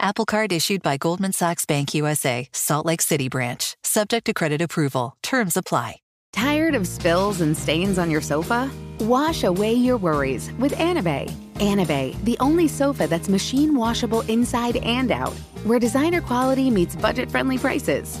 Apple Card issued by Goldman Sachs Bank USA, Salt Lake City branch. Subject to credit approval. Terms apply. Tired of spills and stains on your sofa? Wash away your worries with Anabei. Anabei, the only sofa that's machine washable inside and out, where designer quality meets budget friendly prices.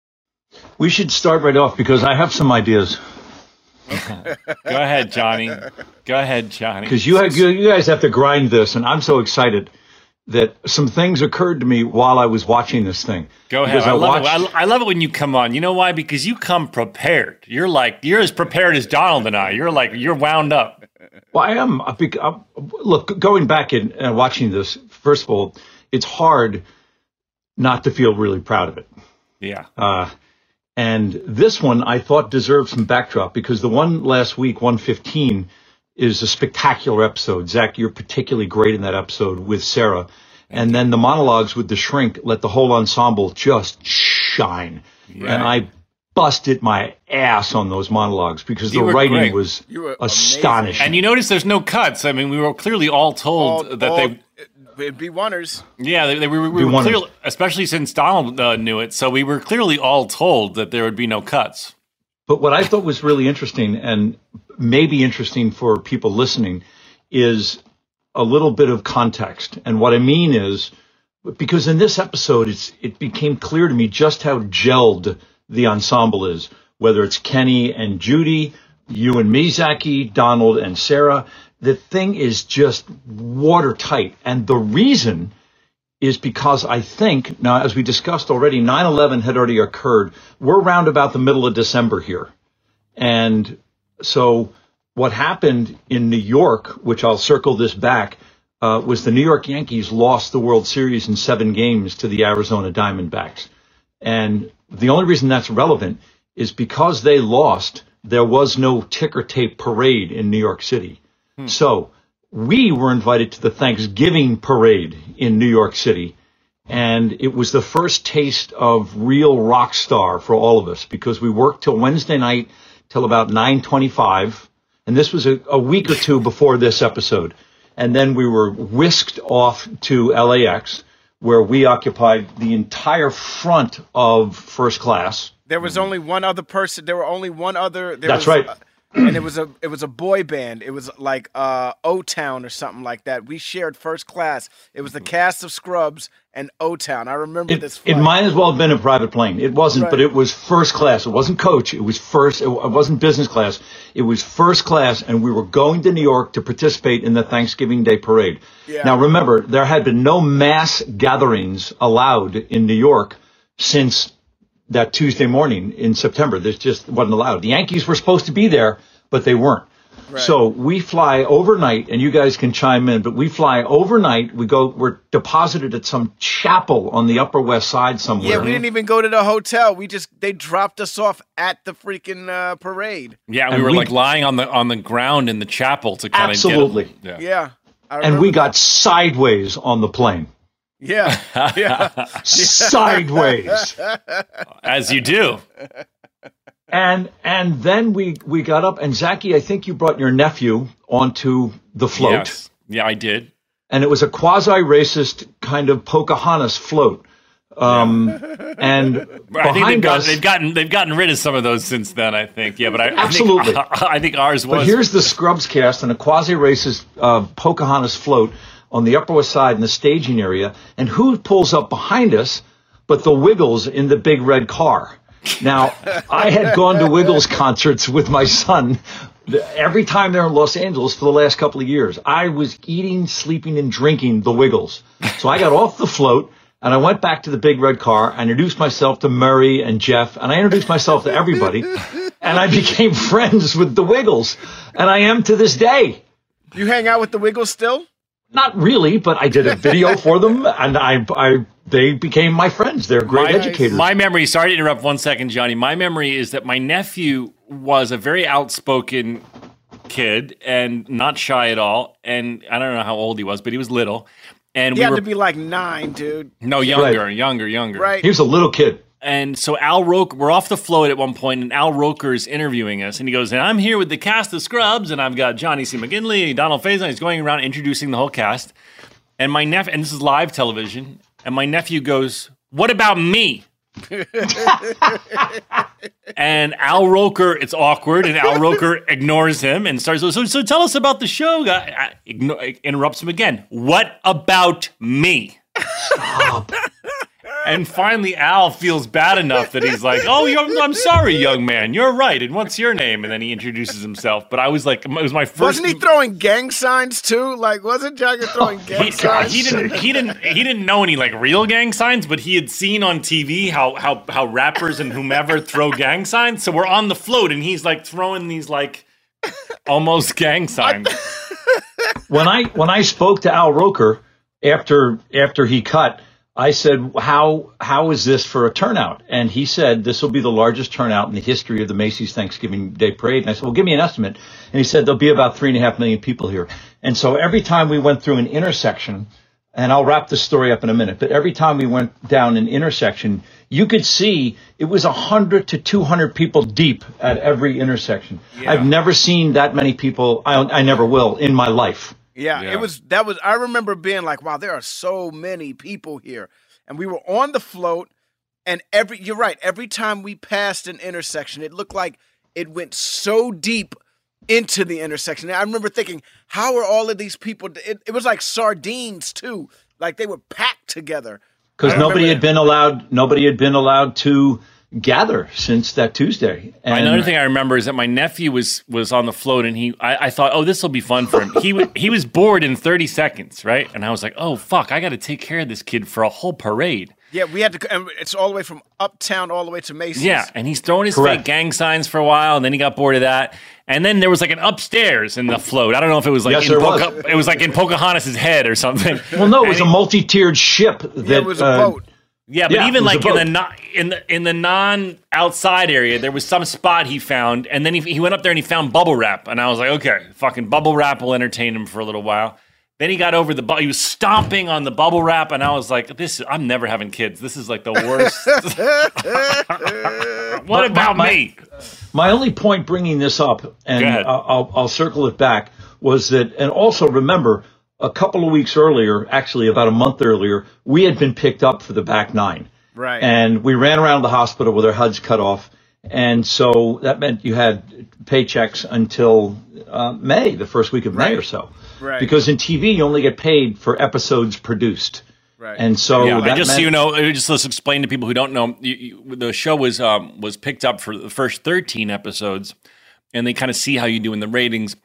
We should start right off because I have some ideas. Go ahead, Johnny. Go ahead, Johnny. Because you, have- you guys have to grind this, and I'm so excited that some things occurred to me while I was watching this thing. Go ahead. Because I, love watched- it. I, I love it when you come on. You know why? Because you come prepared. You're like you're as prepared as Donald and I. You're like you're wound up. Well, I am. a big- I'm- Look, going back and, and watching this, first of all, it's hard not to feel really proud of it. Yeah. Uh, and this one I thought deserved some backdrop because the one last week, 115, is a spectacular episode. Zach, you're particularly great in that episode with Sarah. And then the monologues with the shrink let the whole ensemble just shine. And I busted my ass on those monologues because You the writing great. was You were astonishing. And you notice there's no cuts. I mean, we were clearly all told All- that all- they. It'd be wonders. Yeah, they, they, we, were- we were clearly, especially since Donald uh, knew it. So we were clearly all told that there would be no cuts. But what I thought was really interesting and maybe interesting for people listening is a little bit of context. And what I mean is because in this episode, it's, it became clear to me just how gelled the ensemble is, whether it's Kenny and Judy, you and me, Zachy, Donald and Sarah. The thing is just watertight. And the reason is because I think, now, as we discussed already, 9 11 had already occurred. We're around about the middle of December here. And so what happened in New York, which I'll circle this back, uh, was the New York Yankees lost the World Series in seven games to the Arizona Diamondbacks. And the only reason that's relevant is because they lost, there was no ticker tape parade in New York City. Hmm. So we were invited to the Thanksgiving parade in New York City. And it was the first taste of real rock star for all of us because we worked till Wednesday night till about 925. And this was a, a week or two before this episode. And then we were whisked off to LAX where we occupied the entire front of first class. There was only one other person. There were only one other. There That's was, right. And it was a it was a boy band. It was like uh O Town or something like that. We shared first class. It was the cast of Scrubs and O Town. I remember It, this. it might as well have been a private plane. It wasn't, but it was first class. It wasn't coach. It was first. It wasn't business class. It was first class, and we were going to New York to participate in the Thanksgiving Day parade. Yeah. Now, remember, there had been no mass gatherings allowed in New York since that Tuesday morning in September. This just wasn't allowed. The Yankees were supposed to be there, but they weren't. So we fly overnight, and you guys can chime in, but we fly overnight. We go, we're deposited at some chapel on the Upper West Side somewhere. Yeah, we didn't even go to the hotel. We just they dropped us off at the freaking uh, parade. Yeah, we And were we- like lying on the on the ground in the chapel to kind of Absolutely. Yeah. Yeah, and remember we that. got sideways on the plane. Yeah, yeah. Sideways. as you do. and and then we we got up and Zachy, I think you brought your nephew onto the float. Yes. Yeah, I did. and it was a quasi-racist kind of Pocahontas float. Um, and I think they've behind gotten, us, they've gotten they've gotten rid of some of those since then. I think. Yeah, but I Absolutely. I think, I think ours but was. here's the Scrubs cast and a quasi-racist uh, Pocahontas float on the Upper West Side in the staging area, and who pulls up behind us but the Wiggles in the big red car. Now, I had gone to Wiggles concerts with my son every time they're in Los Angeles for the last couple of years. I was eating, sleeping, and drinking the Wiggles. So I got off the float and I went back to the big red car. I introduced myself to Murray and Jeff, and I introduced myself to everybody. And I became friends with the Wiggles, and I am to this day. You hang out with the Wiggles still? Not really, but I did a video for them, and I, I, they became my friends. They're great my, educators. my memory, sorry to interrupt one second, Johnny. My memory is that my nephew was a very outspoken kid and not shy at all. And I don't know how old he was, but he was little. And He we had were to be like nine, dude. no younger, younger, younger. Right? he was a little kid. And so Al Roker, we're off the float at one point, and Al Roker is interviewing us, and he goes, "And I'm here with the cast of Scrubs, and I've got Johnny C. McGinley, Donald Faison. He's going around introducing the whole cast, and my nephew, and this is live television, and my nephew goes, "What about me?" and Al Roker, it's awkward, and Al Roker ignores him and starts. So, so tell us about the show. Guy igno- interrupts him again. What about me? And finally, Al feels bad enough that he's like, "Oh, you're, I'm sorry, young man. You're right. And what's your name?" And then he introduces himself. But I was like, it was my first. Wasn't he throwing gang signs too? Like, wasn't Jagger throwing oh, gang he, signs? he didn't. He didn't. He didn't know any like real gang signs, but he had seen on TV how how how rappers and whomever throw gang signs. So we're on the float, and he's like throwing these like almost gang signs. when I when I spoke to Al Roker after after he cut, I said, "How how is this for a turnout?" And he said, "This will be the largest turnout in the history of the Macy's Thanksgiving Day Parade." And I said, "Well, give me an estimate." And he said, "There'll be about three and a half million people here." And so every time we went through an intersection, and I'll wrap this story up in a minute, but every time we went down an intersection, you could see it was a hundred to two hundred people deep at every intersection. I've never seen that many people. I, I never will in my life. Yeah, Yeah. it was that was I remember being like, wow, there are so many people here. And we were on the float and every you're right, every time we passed an intersection, it looked like it went so deep into the intersection. And I remember thinking, how are all of these people it, it was like sardines too. Like they were packed together. because nobody had been allowed nobody had been allowed to gather since that Tuesday. And Another thing I remember is that my nephew was was on the float, and he I, I thought, oh, this will be fun for him. he wa- he was bored in thirty seconds, right? And I was like, oh fuck, I got to take care of this kid for a whole parade. Yeah, we had to and it's all the way from uptown all the way to Macy's. Yeah, and he's throwing his Correct. fake gang signs for a while, and then he got bored of that. And then there was like an upstairs in the float. I don't know if it was like Yes, in there was. It was like in Pocahontas' head or something. well, no, it was And a he- multi-tiered ship that Yeah, it was a uh, boat. Yeah, but Yeah, even like in the non in the in the non outside area, there was some spot he found, and then he, he went up there and he found bubble wrap, and I was like, okay, fucking bubble wrap will entertain him for a little while. Then he got over the bu- he was stomping on the bubble wrap, and I was like, this I'm never having kids. This is like the worst. what about my- me? My only point bringing this up, and I'll, I'll, I'll circle it back, was that, and also remember, a couple of weeks earlier, actually about a month earlier, we had been picked up for the back nine. Right. And we ran around the hospital with our HUDs cut off. And so that meant you had paychecks until uh, May, the first week of May or so. Right. Because in TV, you only get paid for episodes produced. Right. And so yeah, that and just so you know, just let's explain to people who don't know, you, you, the show was um, was picked up for the first thirteen episodes, and they kind of see how you do in the ratings,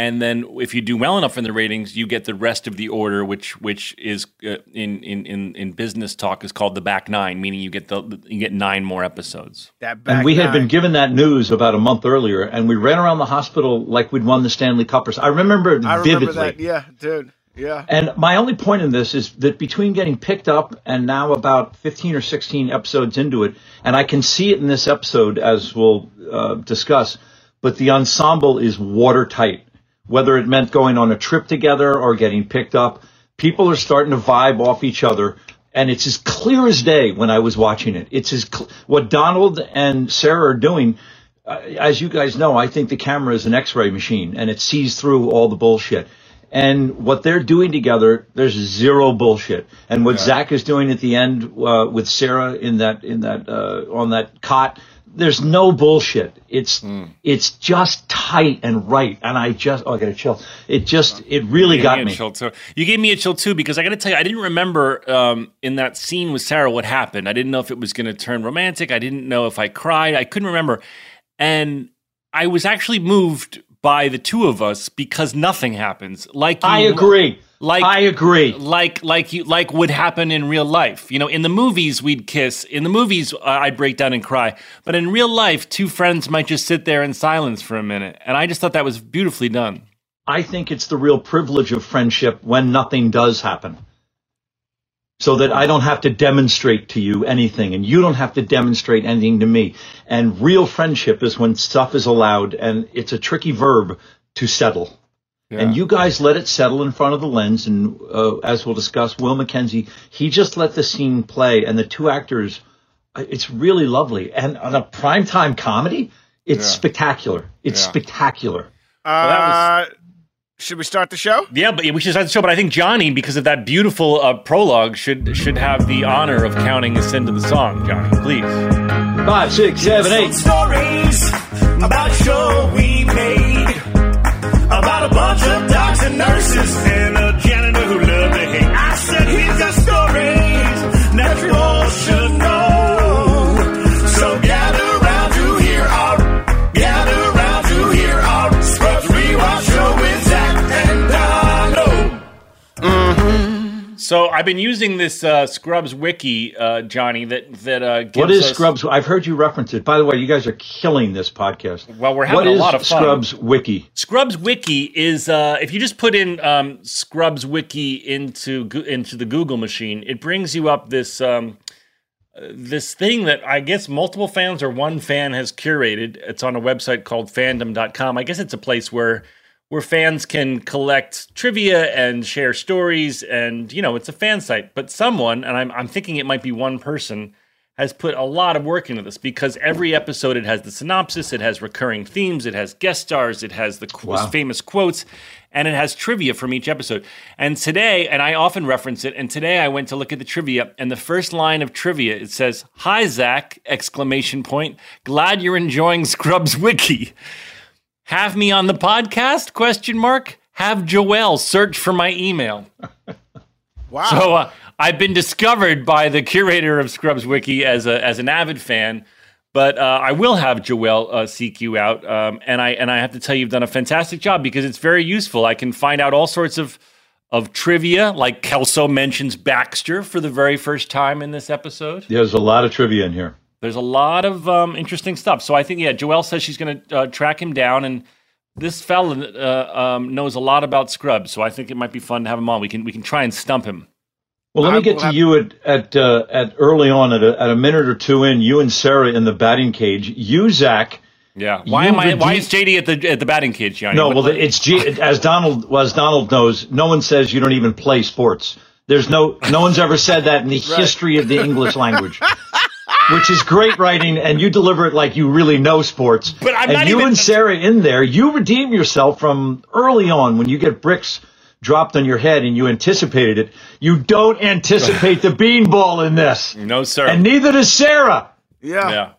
and then if you do well enough in the ratings, you get the rest of the order, which which is uh, in, in in in business talk is called the back nine, meaning you get the you get nine more episodes. that back and we had been given that news about a month earlier, and we ran around the hospital like we'd won the Stanley Cup. or I remember it I remember vividly. that. Yeah, dude. Yeah. And my only point in this is that between getting picked up and now about 15 or 16 episodes into it, and I can see it in this episode as we'll uh, discuss, but the ensemble is watertight. Whether it meant going on a trip together or getting picked up, people are starting to vibe off each other. And it's as clear as day when I was watching it. It's as cl- what Donald and Sarah are doing. Uh, as you guys know, I think the camera is an X-ray machine and it sees through all the bullshit. And what they're doing together, there's zero bullshit. And what Zach is doing at the end uh, with Sarah in that in that uh, on that cot, there's no bullshit. It's it's just tight and right. And I just oh, I got a chill. It just it really got me me. a chill too. You gave me a chill too because I got to tell you, I didn't remember um, in that scene with Sarah what happened. I didn't know if it was going to turn romantic. I didn't know if I cried. I couldn't remember, and I was actually moved by the two of us because nothing happens. Like you, I agree. Like I agree. Like like you like would happen in real life. You know, in the movies we'd kiss. In the movies uh, I'd break down and cry. But in real life, two friends might just sit there in silence for a minute, and I just thought that was beautifully done. I think it's the real privilege of friendship when nothing does happen. So that I don't have to demonstrate to you anything and you don't have to demonstrate anything to me. And real friendship is when stuff is allowed and it's a tricky verb to settle. And you guys let it settle in front of the lens. And uh, as we'll discuss, Will Mackenzie, he just let the scene play and the two actors, uh, it's really lovely. And on a primetime comedy, it's spectacular. It's Yeah. spectacular. Uh, should we start the show? Yeah, but we should start the show. But I think Johnny, because of that beautiful uh, prologue, should should have the honor of counting us into the song. Johnny, please. Five, six, seven, eight. stories about show we made about a bunch of doctors and nurses and So I've been using this uh, Scrubs wiki, uh, Johnny. That that uh, gives What is us- Scrubs? I've heard you reference it. By the way, you guys are killing this podcast. Well, we're having What a lot of fun. Scrubs Wiki? Scrubs Wiki is uh, if you just put in um, Scrubs Wiki into into the Google machine, it brings you up this um, this thing that I guess multiple fans or one fan has curated. It's on a website called fandom.com. I guess it's a place where where fans can collect trivia and share stories and you know, it's a fan site. But someone, and I'm I'm thinking it might be one person has put a lot of work into this because every episode it has the synopsis, it has recurring themes, it has guest stars, it has the Wow. famous quotes, and it has trivia from each episode. And today, and I often reference it, and today I went to look at the trivia, and the first line of trivia it says, "Hi Zach!" exclamation point. Glad you're enjoying Scrubs Wiki. Have me on the podcast? Question mark. Have Joelle search for my email. Wow. So uh, I've been discovered by the curator of Scrubs Wiki as a as an avid fan, but uh, I will have Joelle uh, seek you out, um, and I and I have to tell you, you've done a fantastic job because it's very useful. I can find out all sorts of of trivia, like Kelso mentions Baxter for the very first time in this episode. There's a lot of trivia in here. There's a lot of um, interesting stuff. So I think, yeah, Joelle says she's going to uh, track him down, and this fella uh, um, knows a lot about Scrubs. So I think it might be fun to have him on. We can we can try and stump him. Well, let me get to you at at uh, at early on at a, at a minute or two in. You and Sarah in the batting cage. You, Zach. Yeah. Why am I? Why is JD at the at the batting cage, Johnny? No, What- well, it's G, as Donald well, as Donald knows. No one says you don't even play sports. There's no no one's ever said that in the history of the English language. Which is great writing, and you deliver it like you really know sports. But I'm and not you even- and Sarah in there, you redeem yourself from early on when you get bricks dropped on your head and you anticipated it. You don't anticipate the beanball in this, no, sir. and neither does Sarah. yeah. yeah.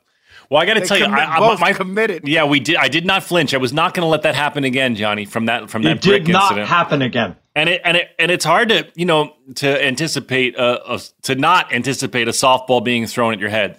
Well, I got to They tell you, I, I, my, committed. Yeah, we did. I did not flinch. I was not going to let that happen again, Johnny. From that, from that It did brick not incident. happen again. and it and it and it's hard to you know to anticipate a, a to not anticipate a softball being thrown at your head.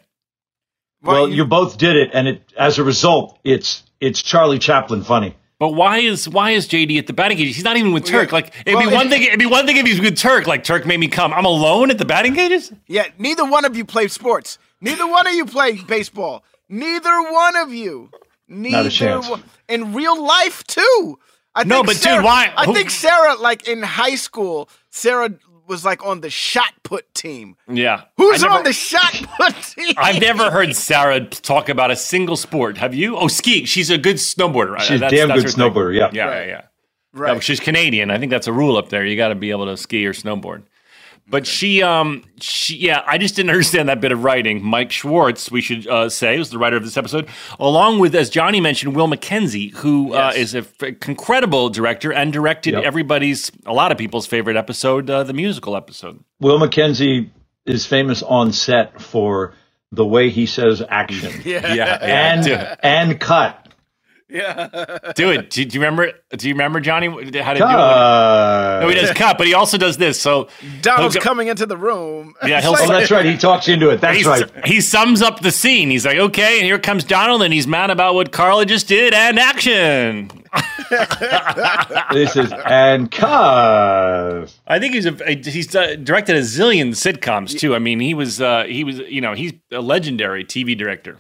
Well, you- you both did it, and it as a result, it's it's Charlie Chaplin funny. But why is why is JD at the batting cages? He's not even with Turk. Like it'd Well, be one thing. It'd be one thing if he's with Turk. Like Turk made me come. I'm alone at the batting cages. Yeah, neither one of you play sports. Neither one of you play baseball. Neither one of you. Neither chance. One. In real life too. I No, think but dude, why- I think Sarah, like in high school, Sarah was like on the shot put team. Yeah. Who's never- on the shot put team? I've never heard Sarah talk about a single sport. Have you? Oh, skiing. She's a good snowboarder. She's uh, a damn good her thing. snowboarder, yeah. Yeah, Right. yeah, yeah. Right. No, she's Canadian. I think that's a rule up there. You got to be able to ski or snowboard. But she, um, she, yeah, I just didn't understand that bit of writing. Mike Schwartz, we should uh, say, was the writer of this episode, along with, as Johnny mentioned, Will Mackenzie, who uh, is a f- incredible director and directed Yep. everybody's, a lot of people's favorite episode, uh, the musical episode. Will Mackenzie is famous on set for the way he says action Yeah, yeah, and it. and cut. Do it. Do, do you remember? Do you remember Johnny how to do it? No, he does cut, but he also does this. So Donald's go- coming into the room. Yeah, he'll like- Oh, that's right. He talks into it. That's right. He sums up the scene. He's like, okay, and here comes Donald, and he's mad about what Carla just did, and action. This is and cut. I think he's a, he's uh, directed a zillion sitcoms too. I mean, he was uh, he was you know he's a legendary TV director.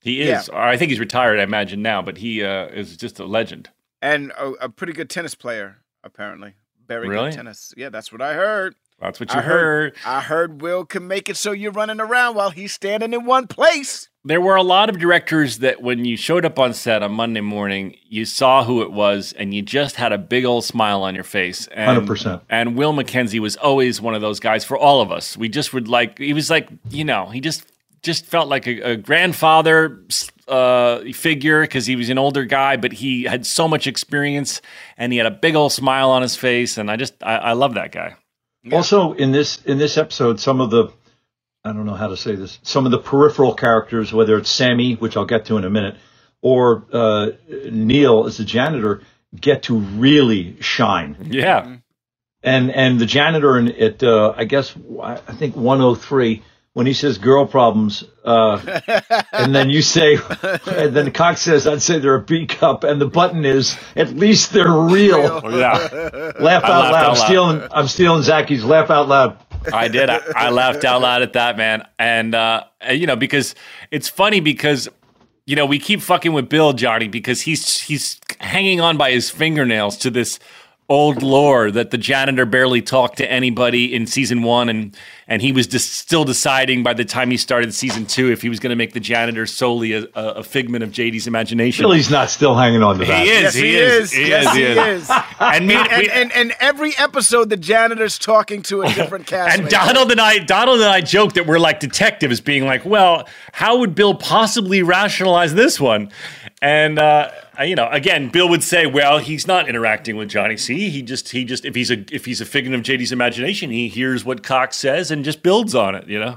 He is. Or I think he's retired. I imagine now, but he uh, is just a legend. and a, a pretty good tennis player, apparently. Very Really? good tennis. Yeah, that's what I heard. That's what you I heard. I heard Will can make it so you're running around while he's standing in one place. There were a lot of directors that when you showed up on set on Monday morning, you saw who it was, and you just had a big old smile on your face. And, 100%. And Will Mackenzie was always one of those guys for all of us. We just would like he was like you know he just just felt like a, a grandfather uh, figure because he was an older guy, but he had so much experience and he had a big old smile on his face, and I just I, I love that guy. Also, in this in this episode, some of the I don't know how to say this. Some of the peripheral characters, whether it's Sammy, which I'll get to in a minute, or uh, Neil as the janitor, get to really shine. Yeah. And and the janitor in at uh, I guess I think 103 when he says girl problems, uh, and then you say, and then Cox says, I'd say they're a B cup, and the button is at least they're real. Oh, yeah. Laugh out loud. out I'm stealing. I'm stealing Zacky's laugh out loud. I did. I, I laughed out loud at that, man. And, uh, you know, because it's funny because, you know, we keep fucking with Bill, Johnny, because he's he's hanging on by his fingernails to this old lore that the janitor barely talked to anybody in season one and and he was just still deciding by the time he started season two if he was going to make the janitor solely a, a a figment of JD's imagination. Billy's not still hanging on to that. He is. Yes, he, he is. is. He Yes, is. he He is. is. And, me, And, we- and, and every episode, the janitor's talking to a different cast. And Donald and I, Donald and I joke that we're like detectives, being like, "Well, how would Bill possibly rationalize this one?" And uh, you know, again, Bill would say, "Well, he's not interacting with Johnny C. He just, he just, if he's a, if he's a figment of JD's imagination, he hears what Cox says and just builds on it." You know?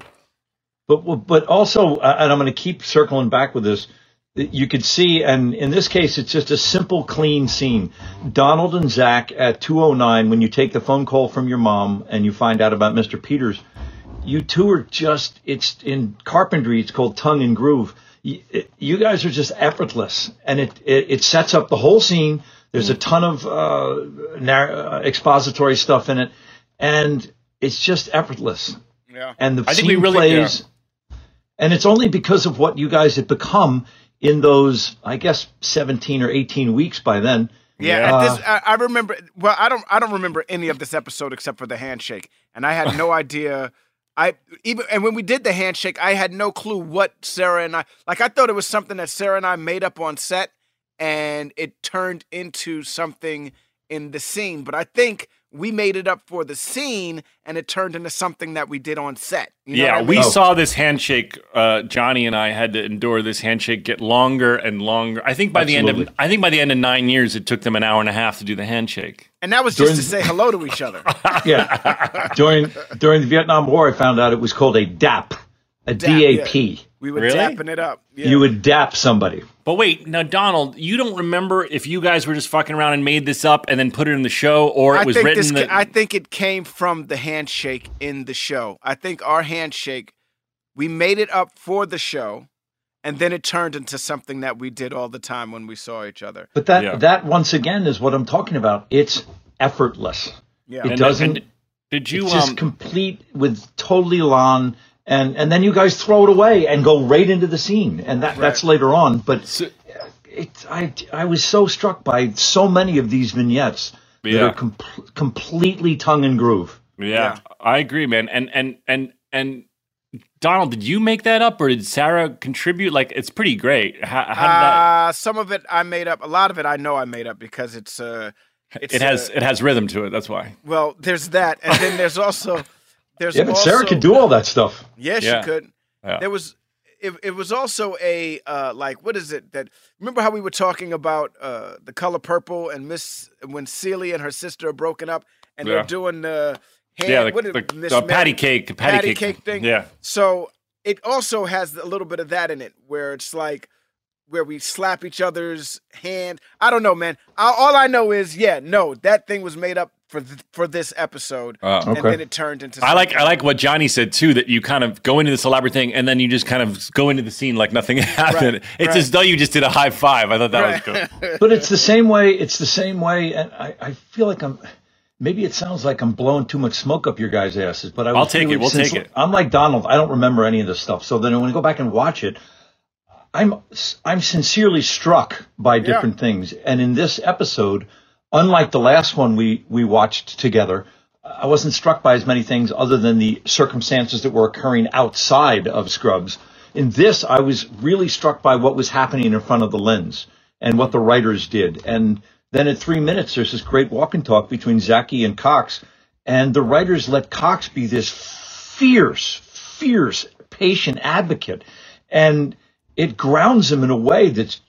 But but also, uh, and I'm going to keep circling back with this. You could see, and in this case, it's just a simple, clean scene. Donald and Zach at 2:09 when you take the phone call from your mom and you find out about Mr. Peters. You two are just. It's in carpentry. It's called tongue and groove. You, you guys are just effortless, and it, it it sets up the whole scene. There's a ton of uh, narr- uh, expository stuff in it, and it's just effortless. Yeah. And the I think scene we really- plays, and it's only because of what you guys have become in those, I guess, 17 or 18 weeks by then. Yeah, Yeah. this, I, I remember. Well, I don't. I don't remember any of this episode except for the handshake, and I had no idea. I even and when we did the handshake, I had no clue what Sarah and I like. I thought it was something that Sarah and I made up on set, and it turned into something in the scene. But I think we made it up for the scene, and it turned into something that we did on set. You know yeah, what I we mean? saw this handshake. Uh, Johnny and I had to endure this handshake get longer and longer. I think by the end of, I think by the end of nine years, it took them an hour and a half to do the handshake. and that was just During- to say hello to each other. Yeah. during during the Vietnam War, I found out it was called a DAP, a Dap, DAP. yeah. We were Really? dapping it up. Yeah. You would dap somebody. But wait, now Donald, you don't remember if you guys were just fucking around and made this up and then put it in the show, or it I was think written. this. that- I think it came from the handshake in the show. I think our handshake, we made it up for the show, and then it turned into something that we did all the time when we saw each other. But that Yeah. that once again is what I'm talking about. It's effortless. Yeah. It and- doesn't. and did you? it's just Um, complete with totally on, and and then you guys throw it away and go right into the scene, and that that's later on. But So- it, I I was so struck by so many of these vignettes that are com- completely tongue and groove. yeah, Yeah. I agree, man. And and and and Donald, did you make that up, or did Sarah contribute? Like, it's pretty great. How, how did that? Uh, some of it I made up. A lot of it I know I made up because it's uh, it's It has uh, it has rhythm to it. That's why. well, there's that, and then there's also there's Yeah, but also, Sarah could do all that stuff. Yes, Yeah. she could. Yeah. There was it, it was also a uh like what is it that remember how we were talking about uh the color purple and Miss when Celia and her sister are broken up and Yeah. they're doing the hand, Yeah, the, what is- the, Miss the patty cake, patty, patty cake. cake thing. Yeah, So it also has a little bit of that in it where it's like where we slap each other's hand. I don't know, man. I, all I know is yeah, no, that thing was made up for th- for this episode, Oh. and then it turned into. I like something. I like what Johnny said too. That you kind of go into this elaborate thing, and then you just kind of go into the scene like nothing happened. Right, it's right. as though you just did a high five. I thought that was cool. But it's the same way. It's the same way, and I, I feel like I'm. Maybe it sounds like I'm blowing too much smoke up your guys' asses, but I I'll take it. We'll take it. I'm like Donald. I don't remember any of this stuff. So then when I go back and watch it, I'm I'm sincerely struck by different things. And in this episode, unlike the last one we we watched together, I wasn't struck by as many things other than the circumstances that were occurring outside of Scrubs. In this, I was really struck by what was happening in front of the lens and what the writers did. And then at three minutes, there's this great walk and talk between Zaki and Cox, and the writers let Cox be this fierce, fierce patient advocate, and it grounds him in a way that's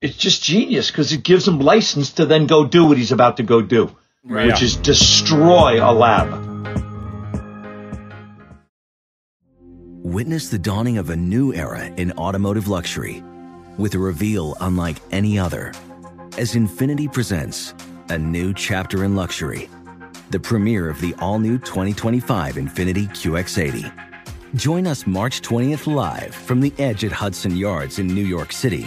it's just genius because it gives him license to then go do what he's about to go do, which is destroy a lab. Witness the dawning of a new era in automotive luxury with a reveal unlike any other as Infiniti presents a new chapter in luxury, the premiere of the all new 2025 Infiniti QX80. Join us March 20th live from the edge at Hudson Yards in New York City,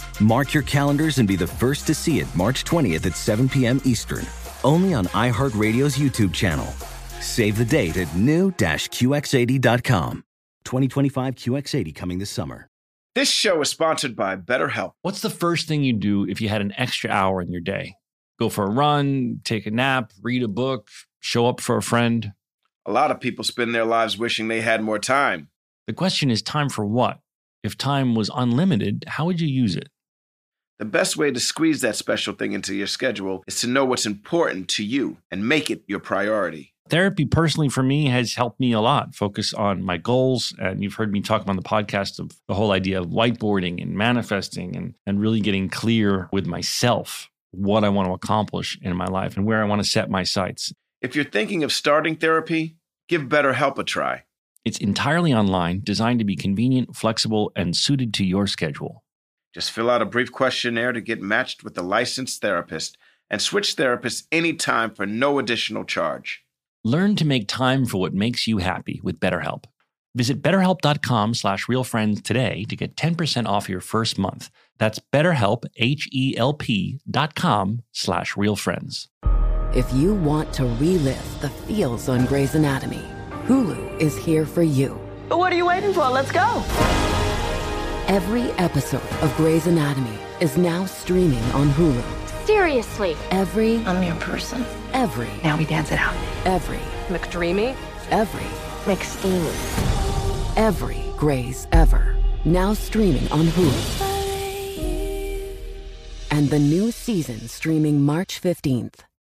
Mark your calendars and be the first to see it March 20th at 7 p.m. Eastern, only on iHeartRadio's YouTube channel. Save the date at new-QX80.com. 2025 QX80 coming this summer. This show is sponsored by BetterHelp. What's the first thing you do if you had an extra hour in your day? Go for a run, take a nap, read a book, show up for a friend. A lot of people spend their lives wishing they had more time. The question is time for what? If time was unlimited, how would you use it? The best way to squeeze that special thing into your schedule is to know what's important to you and make it your priority. Therapy, personally, for me, has helped me a lot focus on my goals. And you've heard me talk on the podcast of the whole idea of whiteboarding and manifesting and, and really getting clear with myself what I want to accomplish in my life and where I want to set my sights. If you're thinking of starting therapy, give BetterHelp a try. It's entirely online, designed to be convenient, flexible, and suited to your schedule. Just fill out a brief questionnaire to get matched with a licensed therapist and switch therapists anytime for no additional charge. Learn to make time for what makes you happy with BetterHelp. Visit betterhelp.com slash realfriends today to get 10% off your first month. That's betterhelp, H-E-L-P dot com slash realfriends. If you want to relive the feels on Grey's Anatomy, Hulu is here for you. What are you waiting for? Let's go. Every episode of Grey's Anatomy is now streaming on Hulu. Seriously. Every, I'm your person. every, Now we dance it out. every, McDreamy? every, McSteamy. every Grey's ever. Now streaming on Hulu. and the new season streaming March 15th.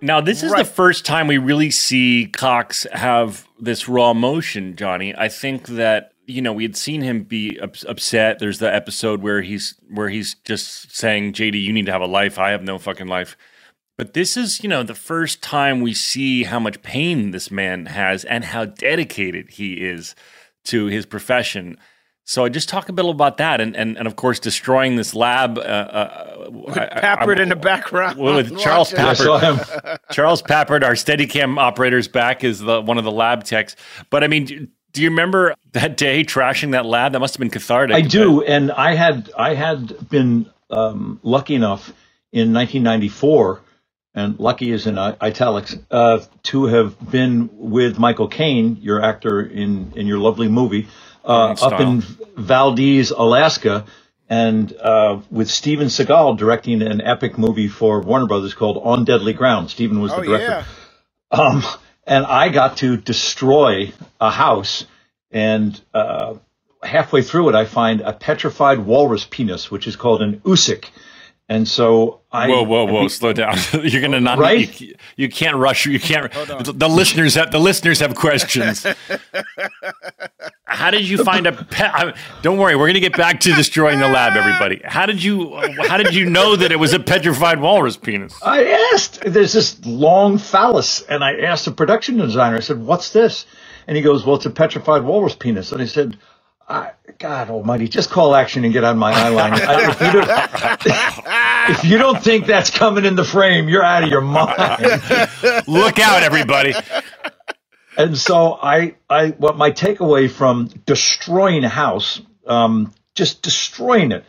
Now, this is Right. the first time we really see Cox have this raw emotion, Johnny. I think that you know we had seen him be ups- upset. There's the episode where he's where he's just saying, "JD, you need to have a life. I have no fucking life." But this is, you know, the first time we see how much pain this man has and how dedicated he is to his profession. So I just talk a bit about that, and and, and of course destroying this lab. Uh, uh, With I- I- Papert I'm- in the background. well, with Charles watching. I. Charles Papert, our Steadicam operator's back, is the one of the lab techs. But I mean, do, do you remember that day trashing that lab? That must have been cathartic. I do, and I had I had been um, lucky enough in 1994, and lucky is in italics, uh, to have been with Michael Caine, your actor in in your lovely movie, uh, up in Valdez, Alaska, and uh, with Steven Seagal directing an epic movie for Warner Brothers called On Deadly Ground. Steven was Oh the director. yeah. Um, and I got to destroy a house, and uh, halfway through it, I find a petrified walrus penis, which is called an oosik. And so I Whoa, whoa, whoa! Slow down. You're gonna not. Right? You, you can't rush. You can't. The, the listeners have the listeners have questions. How did you find a pet? I, don't worry, we're gonna get back to destroying the lab, everybody. How did you? How did you know that it was a petrified walrus penis? I asked, there's this long phallus, and I asked the production designer, I said, what's this? And he goes, well, it's a petrified walrus penis. And I said, I, God almighty, just call action and get on my eye line. I, if, you don't, if you don't think that's coming in the frame, you're out of your mind. Look out, everybody! And so I, I, what my takeaway from destroying a house, um, just destroying it,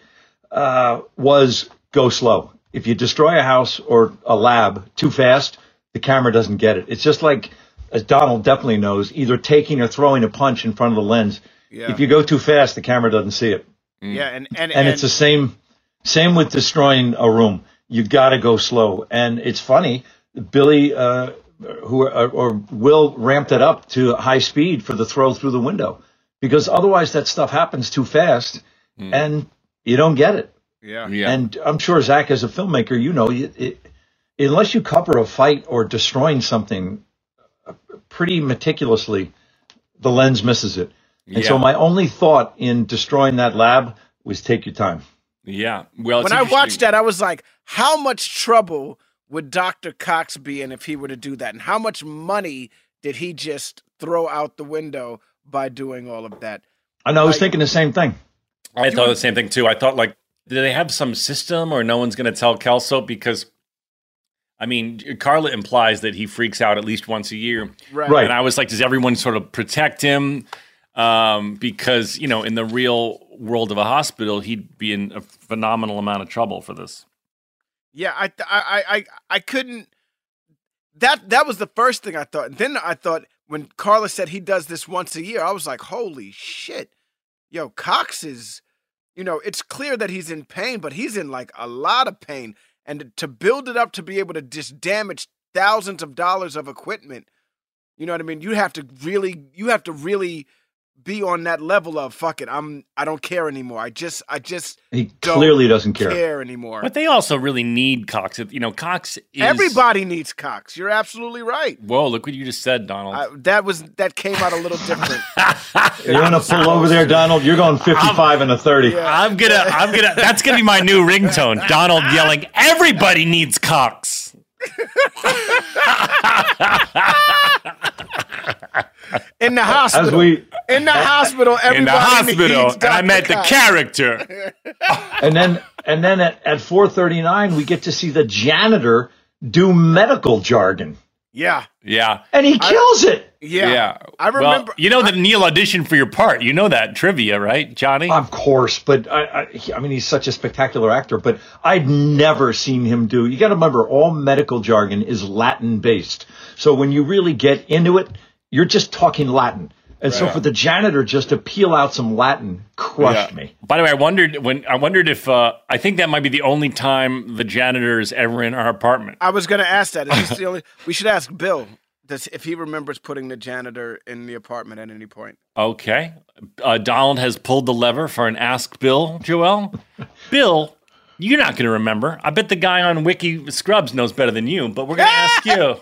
uh, was go slow. If you destroy a house or a lab too fast, the camera doesn't get it. It's just like, as Donald definitely knows, either taking or throwing a punch in front of the lens. Yeah. If you go too fast, the camera doesn't see it. Yeah, and and, And it's the same, same with destroying a room. You got to go slow. And it's funny, Billy, uh, who or, or Will ramped it up to high speed for the throw through the window because otherwise that stuff happens too fast and you don't get it. yeah. Yeah. And I'm sure Zach, as a filmmaker, you know, it, it, unless you cover a fight or destroying something uh, pretty meticulously, the lens misses it. And so my only thought in destroying that lab was take your time. yeah. Well, when I watched that, I was like, how much trouble would Dr. Cox be in if he were to do that? And how much money did he just throw out the window by doing all of that? And I was Like- thinking the same thing. I thought the same thing too. I thought like, do they have some system or no one's going to tell Kelso because, I mean, Carla implies that he freaks out at least once a year, Right. Right. And I was like, does everyone sort of protect him? Um, because you know, in the real world of a hospital, he'd be in a phenomenal amount of trouble for this. Yeah, I, I, I, I, couldn't. That that was the first thing I thought. And then I thought when Carla said he does this once a year, I was like, holy shit, yo, Cox is, you know, it's clear that he's in pain, but he's in like a lot of pain. And to build it up to be able to just damage thousands of dollars of equipment, you know what I mean? You have to really, you have to really be on that level of fuck it. I'm I don't care anymore. I just I just He don't clearly doesn't care. care anymore. But they also really need Cox. You know, Cox is Everybody needs Cox. You're absolutely right. Whoa! Look what you just said, Donald. I, that was that came out a little different. You want to pull over there, Donald? You're going 55 and a 30. I'm gonna, I'm gonna. That's gonna be my new ringtone. Donald yelling, "Everybody needs Cox." In the hospital. As we in the hospital. Everybody In the hospital, needs and I met meant the character. and then and then at, at 4:39 we get to see the janitor do medical jargon, Yeah, Yeah, and he kills it. yeah, yeah. I Well, remember. you know that Neil auditioned for your part. You know that trivia, right, Johnny? Of course, but I, I, I mean, he's such a spectacular actor. But I'd never seen him do. You got to remember, all medical jargon is Latin based. So when you really get into it, you're just talking Latin. And so for the janitor just to peel out some Latin crushed Yeah. me. By the way, I wondered when I wondered if uh, I think that might be the only time the janitor is ever in our apartment. I was going to ask that. Is this the only? We should ask Bill. Does if he remembers putting the janitor in the apartment at any point? Okay. Uh, Donald has pulled the lever for an Ask Bill, Joel. Bill, you're not going to remember. I bet the guy on Wiki Scrubs knows better than you, but we're going to ask you.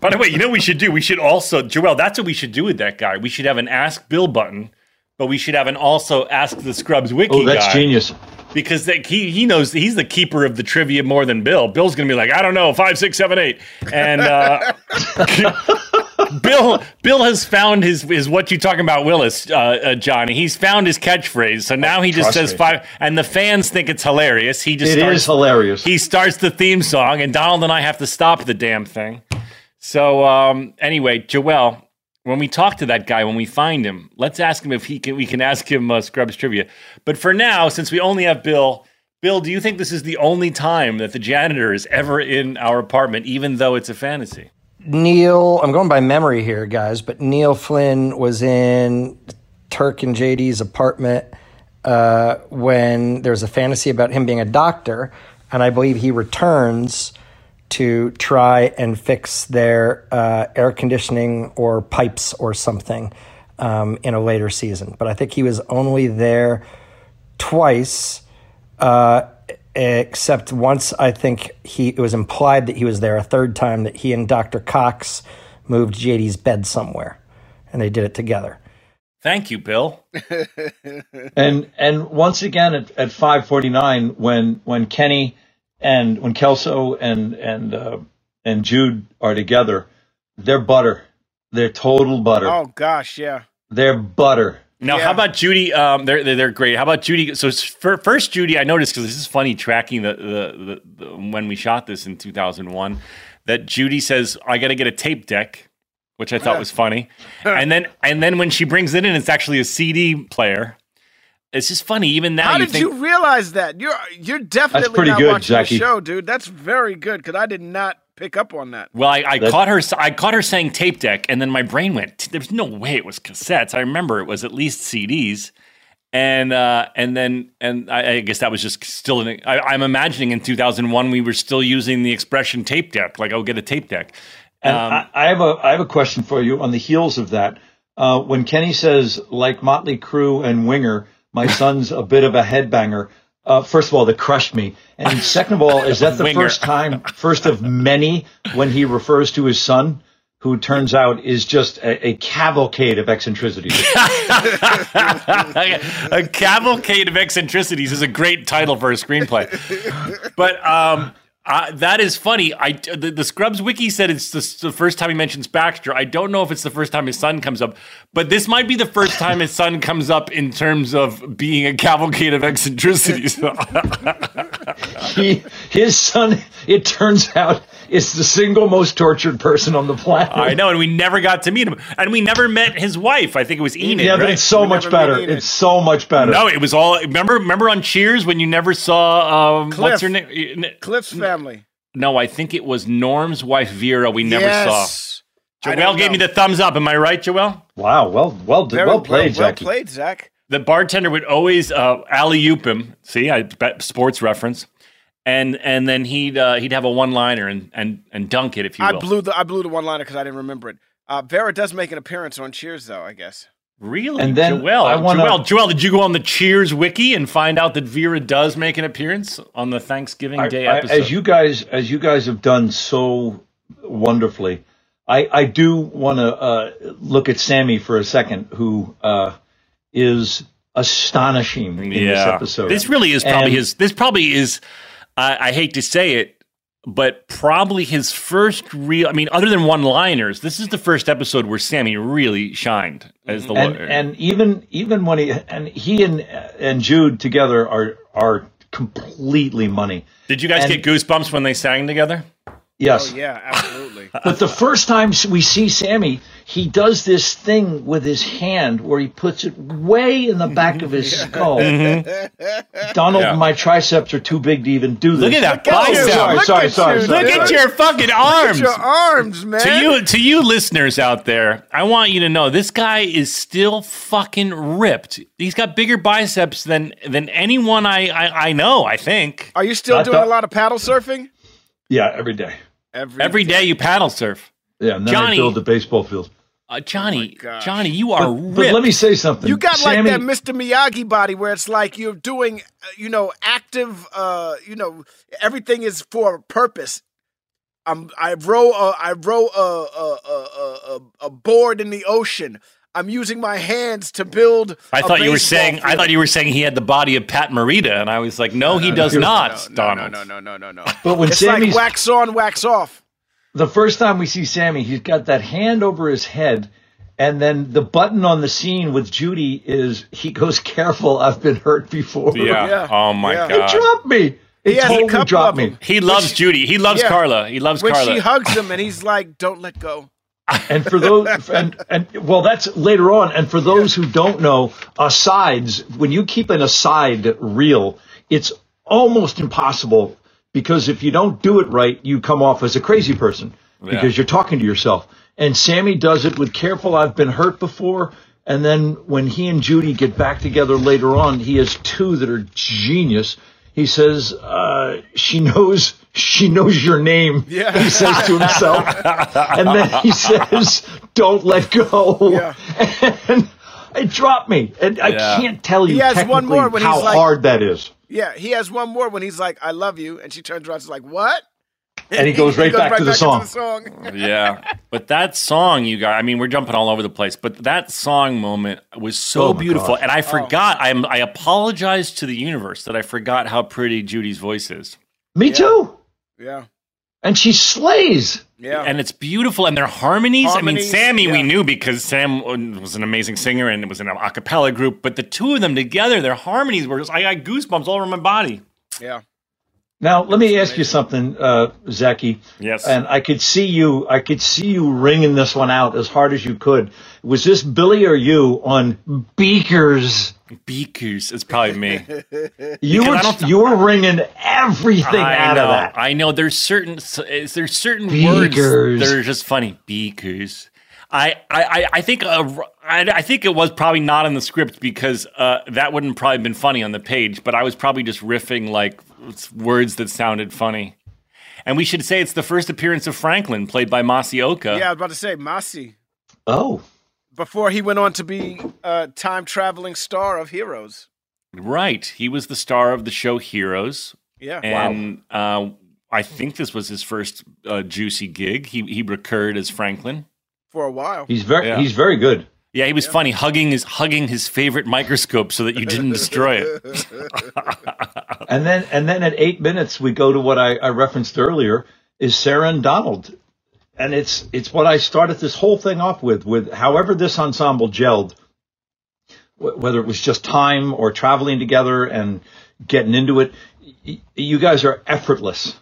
By the way, you know what we should do? We should also, Joel, that's what we should do with that guy. We should have an Ask Bill button, but we should have an also Ask the Scrubs Wiki Oh, that's guy. genius. because they, he he knows he's the keeper of the trivia more than Bill. Bill's gonna be like, I don't know, five, six, seven, eight, and uh, Bill Bill has found his his what you talking about, Willis, uh, uh, Johnny. He's found his catchphrase, so now he just Trust says me. five, and the fans think it's hilarious. He just It starts, is hilarious. He starts the theme song, and Donald and I have to stop the damn thing. So um, anyway, Joel, when we talk to that guy, when we find him, let's ask him if he can. We can ask him uh, Scrubs trivia. But for now, since we only have Bill, Bill, do you think this is the only time that the janitor is ever in our apartment, even though it's a fantasy? Neil, I'm going by memory here, guys, but Neil Flynn was in Turk and JD's apartment uh, when there's a fantasy about him being a doctor, and I believe he returns to try and fix their uh, air conditioning or pipes or something um, in a later season. But I think he was only there twice, uh, except once I think he it was implied that he was there a third time that he and Dr. Cox moved JD's bed somewhere, and they did it together. Thank you, Bill. And and once again at, at 5:49 when when Kenny and when Kelso and and uh, and Jude are together, they're butter. They're total butter. Oh gosh, yeah. They're butter. Now, Yeah. how about Judy? Um, they're, they're they're great. How about Judy? So s- first, Judy, I noticed because this is funny tracking the, the, the, the when we shot this in 2001 that Judy says I got to get a tape deck, which I thought was funny, and then and then when she brings it in, it's actually a CD player. It's just funny. Even now, How you did think you realize that? You're you're definitely pretty not good, watching Zachy. the show, dude. That's very good because I did not pick up on that. Well, I, I caught her. I caught her saying tape deck, and then my brain went. There's no way it was cassettes. I remember it was at least CDs, and uh, and then and I, I guess that was just still. In, I, I'm imagining in 2001 we were still using the expression tape deck. Like, I'll get a tape deck. And Um, I, I have a I have a question for you on the heels of that. Uh, when Kenny says like Motley Crue and Winger, my son's a bit of a headbanger. Uh, first of all, that crushed me, and second of all, is that the first time, first of many, when he refers to his son, who turns out is just a, a cavalcade of eccentricities. a cavalcade of eccentricities is a great title for a screenplay. But um, uh, that is funny. I the, the Scrubs wiki said it's the, the first time he mentions Baxter. I don't know if it's the first time his son comes up, but this might be the first time his son comes up in terms of being a cavalcade of eccentricities. he, his son, it turns out, is the single most tortured person on the planet. I know, and we never got to meet him, and we never met his wife. I think it was Enid. yeah, but right? it's so We much better. It's so much better. no, it was all. Remember, remember on Cheers when you never saw um, what's her name? Cliff's family. No, I think it was Norm's wife Vera. We never saw. yes. I Joel don't gave me the thumbs up. Am I right, Joel? Wow, well, well, Very well played, well, Zachy. played, Zach. The bartender would always uh, alley oop him. See, I bet sports reference, and and then he'd uh, he'd have a one liner and and and dunk it if you I will. blew the I blew the one liner because I didn't remember it. Uh, Vera does make an appearance on Cheers, though. I guess. Really? And then Joelle, I wanna- Joelle, Joelle, did you go on the Cheers wiki and find out that Vera does make an appearance on the Thanksgiving I- Day I- episode? as you guys, as you guys have done so wonderfully, I, I do want to uh, look at Sammy for a second, who uh, is astonishing in this episode. This really is probably And- his. This probably is. I, I hate to say it, but probably his first real. I mean, other than one-liners, this is the first episode where Sammy really shined as the. and, and even even when he and he and and Jude together are are completely money. Did you guys and- get goosebumps when they sang together? Yes. Oh yeah, absolutely. But the first time we see Sammy, he does this thing with his hand where he puts it way in the back of his skull. Mm-hmm. Donald, Yeah. my triceps are too big to even do this. Look at that bicep. sorry, Look sorry, at sorry, you, sorry. Look at your fucking arms. Your arms, man. To you, to you listeners out there, I want you to know this guy is still fucking ripped. He's got bigger biceps than than anyone I I, I know. I think Are you still I doing thought- a lot of paddle surfing? Yeah, every day. Every, every day you paddle surf. Yeah, and then Johnny- I build the baseball field. Uh, Johnny, gosh. Johnny, you are But, ripped. but let me say something. You got Sammy, like that Mr. Miyagi body where it's like you're doing, uh, you know, active, uh, you know, everything is for a purpose. I'm, I row, a, I row a, a, a, a, a board in the ocean. I'm using my hands to build. I a thought you were baseball saying. I thought you were saying he had the body of Pat Morita, and I was like, no, he does no, not, no, Donald. No, no, no, no, no, no. But when it's Sammy's like wax on, wax off. the first time we see Sammy, he's got that hand over his head, and then the button on the scene with Judy is he goes, "Careful, I've been hurt before." Yeah. Yeah. Oh my Yeah. It god. dropped me. It He has a totally couple dropped of me. He loves Judy. He loves Yeah. Carla. He loves When Carla. she hugs him and he's like, "Don't let go." And for those, and and well, that's later on. And for those who don't know, asides, when you keep an aside real, it's almost impossible because if you don't do it right, you come off as a crazy person because you're talking to yourself. And Sammy does it with careful. I've been hurt before. And then when he and Judy get back together later on, he has two that are genius. He says, uh, she knows, she knows your name. Yeah. He says to himself. and then he says, don't let go. Yeah. And it dropped me. And I can't tell you He has one more when how he's like- hard that is. Yeah, he has one more when he's like, "I love you," and she turns around, she's like, "What?" And he goes right back to the into song. song. yeah. But that song, you guys, I mean, we're jumping all over the place, but that song moment was so Oh beautiful. God. And I oh. forgot, I'm, I apologize to the universe that I forgot how pretty Judy's voice is. Me too. yeah, And she slays. yeah. And it's beautiful, and their harmonies. Harmonies, I mean, Sammy, we knew because Sam was an amazing singer and it was in an a cappella group, but the two of them together, their harmonies were just, I got goosebumps all over my body. yeah. Now, let me ask you something, uh, Zeki. Yes. And I could see you, I could see you ringing this one out as hard as you could. Was this Billy or you on Beakers? Beakers It's probably me. You Because were, th- you were ringing everything I out know, of that. I know. There's certain is there's certain Beakers. words that are just funny. Beakers. I I I- I think uh, I, I think it was probably not in the script because uh, that wouldn't probably been funny on the page. But I was probably just riffing like words that sounded funny. And we should say it's the first appearance of Franklin, played by Masi Oka. Yeah, I was about to say Masi Oh, before he went on to be a time traveling star of Heroes. Right. He was the star of the show Heroes. Yeah, And uh, I think this was his first uh, juicy gig. He he recurred as Franklin. for a while. he's very, Yeah. he's very good. Yeah, he was funny, hugging his hugging his favorite microscope so that you didn't destroy it. And then, and then at eight minutes, we go to what I, I referenced earlier is Sarah and Donald. And it's, it's what I started this whole thing off with, with however this ensemble gelled, wh- whether it was just time or traveling together and getting into it. y- You guys are effortless.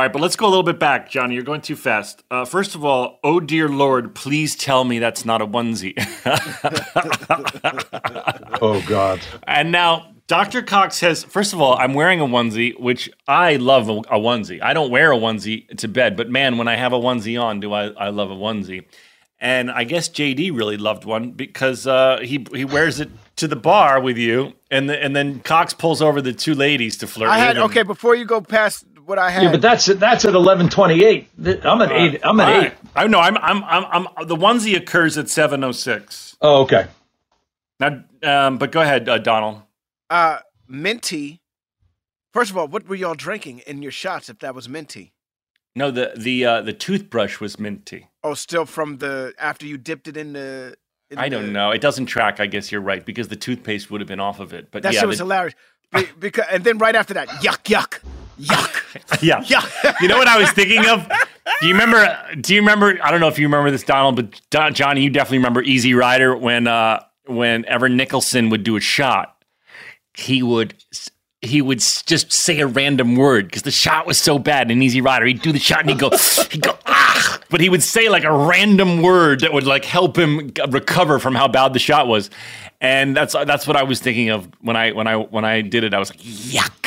All right, but let's go a little bit back, Johnny. You're going too fast. Uh, first of all, oh dear Lord, please tell me that's not a onesie. Oh God. and now Dr. Cox says, first of all, I'm wearing a onesie, which I love a, a onesie. I don't wear a onesie to bed, but man, when I have a onesie on, do I, I love a onesie. And I guess JD really loved one because uh, he he wears it to the bar with you, and the, and then Cox pulls over the two ladies to flirt. I had with, and- okay before you go past what I had. Yeah, but that's that's at eleven twenty eight. I'm at eight. I'm at All eight. I know. I'm, I'm. I'm. I'm. The onesie occurs at seven oh six. Oh, okay. Now, um, but go ahead, uh, Donald. Uh, minty. First of all, what were y'all drinking in your shots? If that was minty. No, the the uh, the toothbrush was minty. Oh, still from the after you dipped it in the. in I the- don't know. It doesn't track. I guess you're right because the toothpaste would have been off of it. But That yeah, shit was the- hilarious. Because and then right after that, yuck, yuck, yuck, yeah. yuck. you know what I was thinking of? Do you remember? Do you remember? I don't know if you remember this, Donald, but Don, Johnny, you definitely remember Easy Rider when uh, when Evan Nicholson would do a shot, he would he would just say a random word because the shot was so bad in Easy Rider. He'd do the shot and he'd go he'd go ah, but he would say like a random word that would like help him recover from how bad the shot was, and that's that's what I was thinking of when I when I when I did it. I was like yuck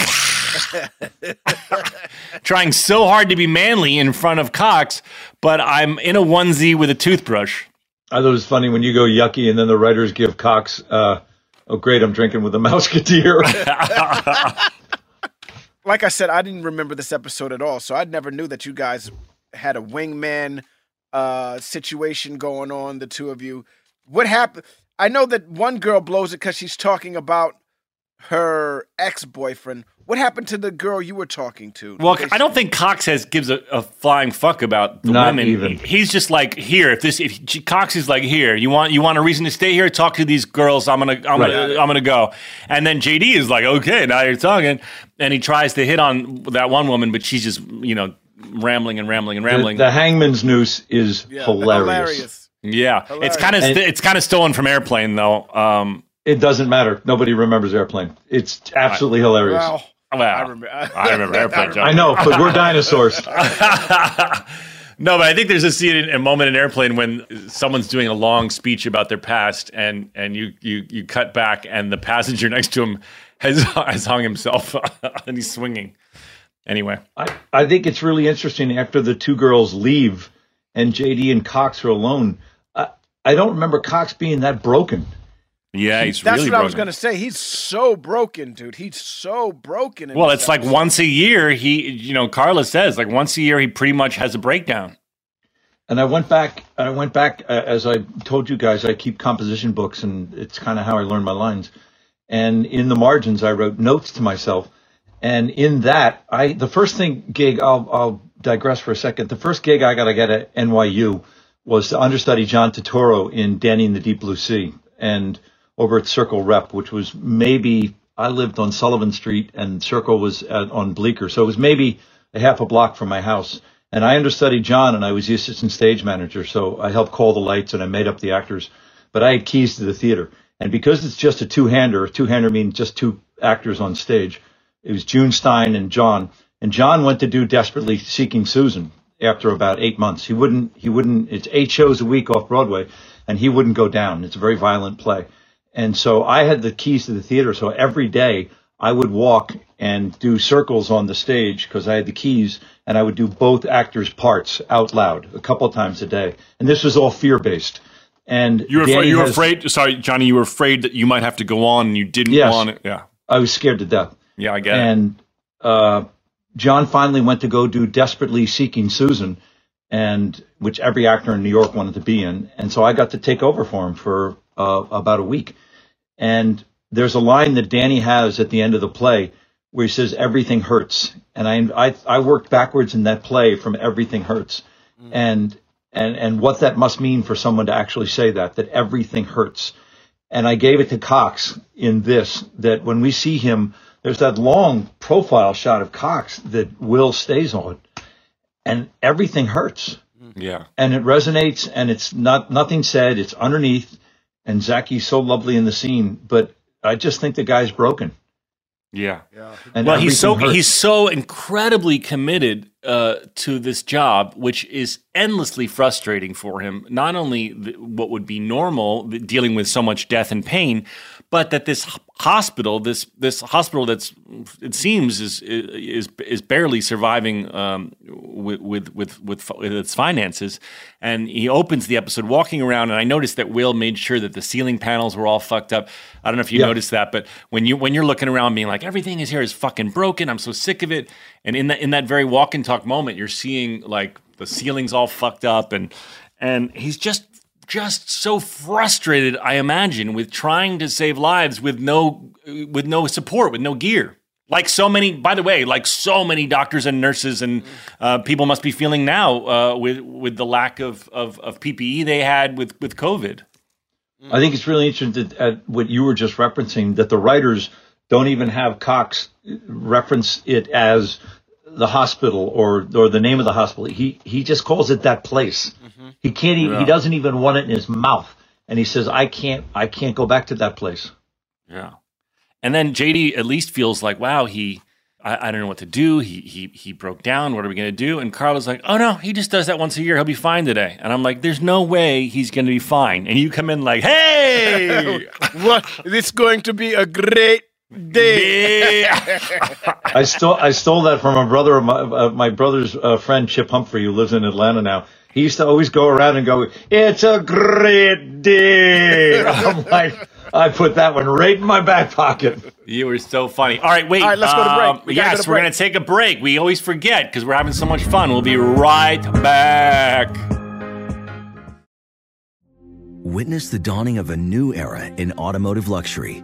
trying so hard to be manly in front of Cox, but I'm in a onesie with a toothbrush. I thought it was funny when you go yucky and then the writers give Cox, uh, oh, great, I'm drinking with a Musketeer. like I said, I didn't remember this episode at all, so I never knew that you guys had a wingman uh, situation going on. The two of you, what happened? I know that one girl blows it because she's talking about her ex boyfriend. What happened to the girl you were talking to? Well, They- I don't think Cox has gives a, a flying fuck about the Not women. even. He's just like here. If this, if she- Cox is like here, you want you want a reason to stay here. Talk to these girls. I'm gonna I'm Right. gonna I'm gonna go. And then JD is like, okay, now you're talking, and he tries to hit on that one woman, but she's just you know rambling and rambling and rambling. the hangman's noose is Yeah, hilarious. yeah, it's kind of And- it's kind of stolen from Airplane though. Um, It doesn't matter. Nobody remembers Airplane. It's absolutely hilarious. Wow. Well, I remember. I remember Airplane. John. I know, but we're dinosaurs. no, but I think there's a scene, a moment in Airplane when someone's doing a long speech about their past, and and you you you cut back, and the passenger next to him has has hung himself, and he's swinging. Anyway, I, I think it's really interesting after the two girls leave and JD and Cox are alone. I, I don't remember Cox being that broken. Yeah, he's really. That's really what I was broken. gonna say. He's so broken, dude. He's so broken. in Well, this it's like episode. once a year. He, you know, Carla says like once a year he pretty much has a breakdown. And I went back. I went back uh, as I told you guys. I keep composition books, and it's kind of how I learn my lines. And in the margins, I wrote notes to myself. And in that, I the first thing gig. I'll I'll digress for a second. The first gig I got to get at NYU was to understudy John Turturro in Danny and the Deep Blue Sea, and over at Circle Rep, which was maybe I lived on Sullivan Street, and Circle was at, on Bleecker, so it was maybe a half a block from my house. And I understudied John, and I was the assistant stage manager, so I helped call the lights and I made up the actors. But I had keys to the theater, and because it's just a two-hander, two-hander means just two actors on stage. It was June Stein and John, and John went to do Desperately Seeking Susan after about eight months. He wouldn't. He wouldn't. It's eight shows a week off Broadway, and he wouldn't go down. It's a very violent play, and so I had the keys to the theater. So every day I would walk and do circles on the stage because I had the keys, and I would do both actors' parts out loud a couple times a day. And this was all fear based. And You were afraid, you were has- afraid. Sorry, Johnny. You were afraid that you might have to go on, and you didn't Yes. want it. Yeah, I was scared to death. yeah, I get it. and uh, John finally went to go do Desperately Seeking Susan, and which every actor in New York wanted to be in, and so I got to take over for him for uh, about a week. And there's a line that Danny has at the end of the play where he says everything hurts, and I I, I worked backwards in that play from everything hurts, and and and what that must mean for someone to actually say that that everything hurts. And I gave it to Cox in this that when we see him, there's that long profile shot of Cox that Will stays on, and everything hurts, yeah. and it resonates, and it's not nothing said, it's underneath, and Zachy's so lovely in the scene, but I just think the guy's broken. Yeah. And well, he's so hurts. he's so incredibly committed uh, to this job, which is endlessly frustrating for him. Not only th- what would be normal, th- dealing with so much death and pain, but that this hospital, this this hospital that's it seems is is is barely surviving um, with, with with with its finances. And he opens the episode walking around, and I noticed that Will made sure that the ceiling panels were all fucked up. I don't know if you Yeah. noticed that, but when you when you're looking around, being like everything is here is fucking broken. I'm so sick of it. And in that in that very walk and talk moment, you're seeing like the ceilings all fucked up, and and he's just just so frustrated, I imagine, with trying to save lives with no with no support, with no gear. Like so many, by the way, like so many doctors and nurses and uh, people must be feeling now uh, with with the lack of, of, of PPE they had with with COVID. I think it's really interesting that, at what you were just referencing that the writers don't even have Cox reference it as the hospital or or the name of the hospital. He he just calls it that place. Mm-hmm. He can't. Even, Yeah. He doesn't even want it in his mouth, and he says, "I can't. I can't go back to that place." Yeah. And then JD at least feels like, wow, he, I, I don't know what to do. He, he, he broke down. What are we going to do? And Carla's like, oh no, he just does that once a year. He'll be fine today. And I'm like, there's no way he's going to be fine. And you come in like, hey, what? It's going to be a great day. I stole I stole that from a brother of my uh, my brother's uh, friend Chip Humphrey, who lives in Atlanta now. He used to always go around and go, "It's a great day." I'm like, I put that one right in my back pocket. you were so funny. All right, wait. All right, let's go to break. um, We yes, go to break. we're going to take a break. We always forget because we're having so much fun. We'll be right back. Witness the dawning of a new era in automotive luxury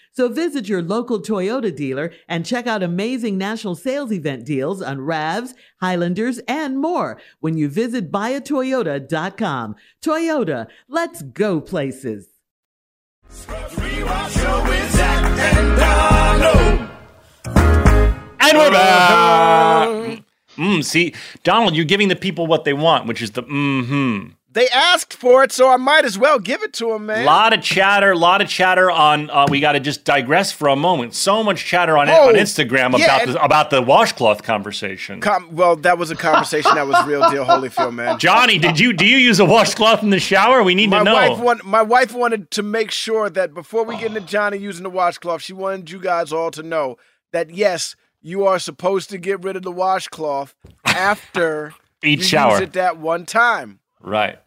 So visit your local Toyota dealer and check out amazing national sales event deals on RAVs, Highlanders, and more when you visit buyatoyota.com. Toyota, let's go places. And we're back. Mm, see, Donald, you're giving the people what they want, which is the mm-hmm. They asked for it, so I might as well give it to them, man. A lot of chatter, a lot of chatter on. Uh, we got to just digress for a moment. So much chatter on, Oh, on Instagram yeah, about the, about the washcloth conversation. Com- well, that was a conversation that was real deal, Holyfield, man. Johnny, did you do you use a washcloth in the shower? We need my to know. wife want, my wife wanted to make sure that before we get into Johnny using the washcloth, she wanted you guys all to know that yes, you are supposed to get rid of the washcloth after Each shower. use it that one time. Right.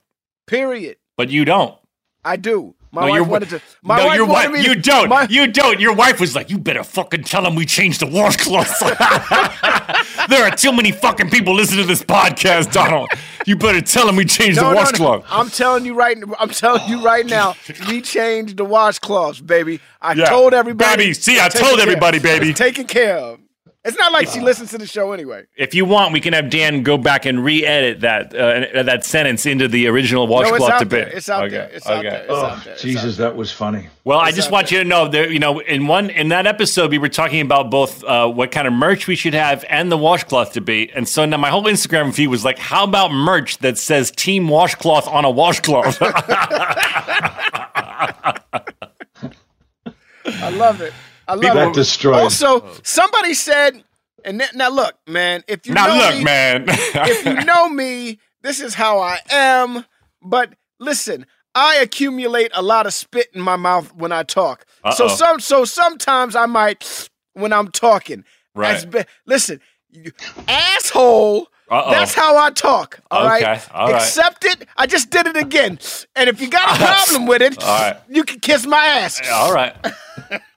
Period. But you don't. I do. My no, wife wanted to. My no, wife your wife. You to- don't. my- you don't. Your wife was like, "You better fucking tell him we changed the washcloth." there are too many fucking people listening to this podcast, Donald. You better tell him we changed No, the no, no. I'm telling you right. I'm telling you right now. We changed the washcloths, baby. I Yeah. told everybody. Baby, see, I told care- everybody, baby. It's taken care of. It's not like she listens to the show anyway. If you want, we can have Dan go back and re-edit that uh, that sentence into the original No, it's washcloth out debate. there. It's out Okay, there. It's out okay. there. It's Oh, out there. It's Jesus, that was funny. Well, I just out want you to know that you know in one in that episode we were talking about both uh, what kind of merch we should have and the washcloth debate, and so now my whole Instagram feed was like, "How about merch that says Team Washcloth on a washcloth?" I love it. I love That it. destroys. Also, somebody said, and th- now look, man, if you now know look, me, man. if you know me, this is how I am. But listen, I accumulate a lot of spit in my mouth when I talk. So Uh-oh. some, so sometimes I might when I'm talking. Right. That's be- listen, you, asshole. Uh-oh. That's how I talk. All right. Okay, all right. Accept it. I just did it again. And if you got a problem with it, All right. you can kiss my ass. All right.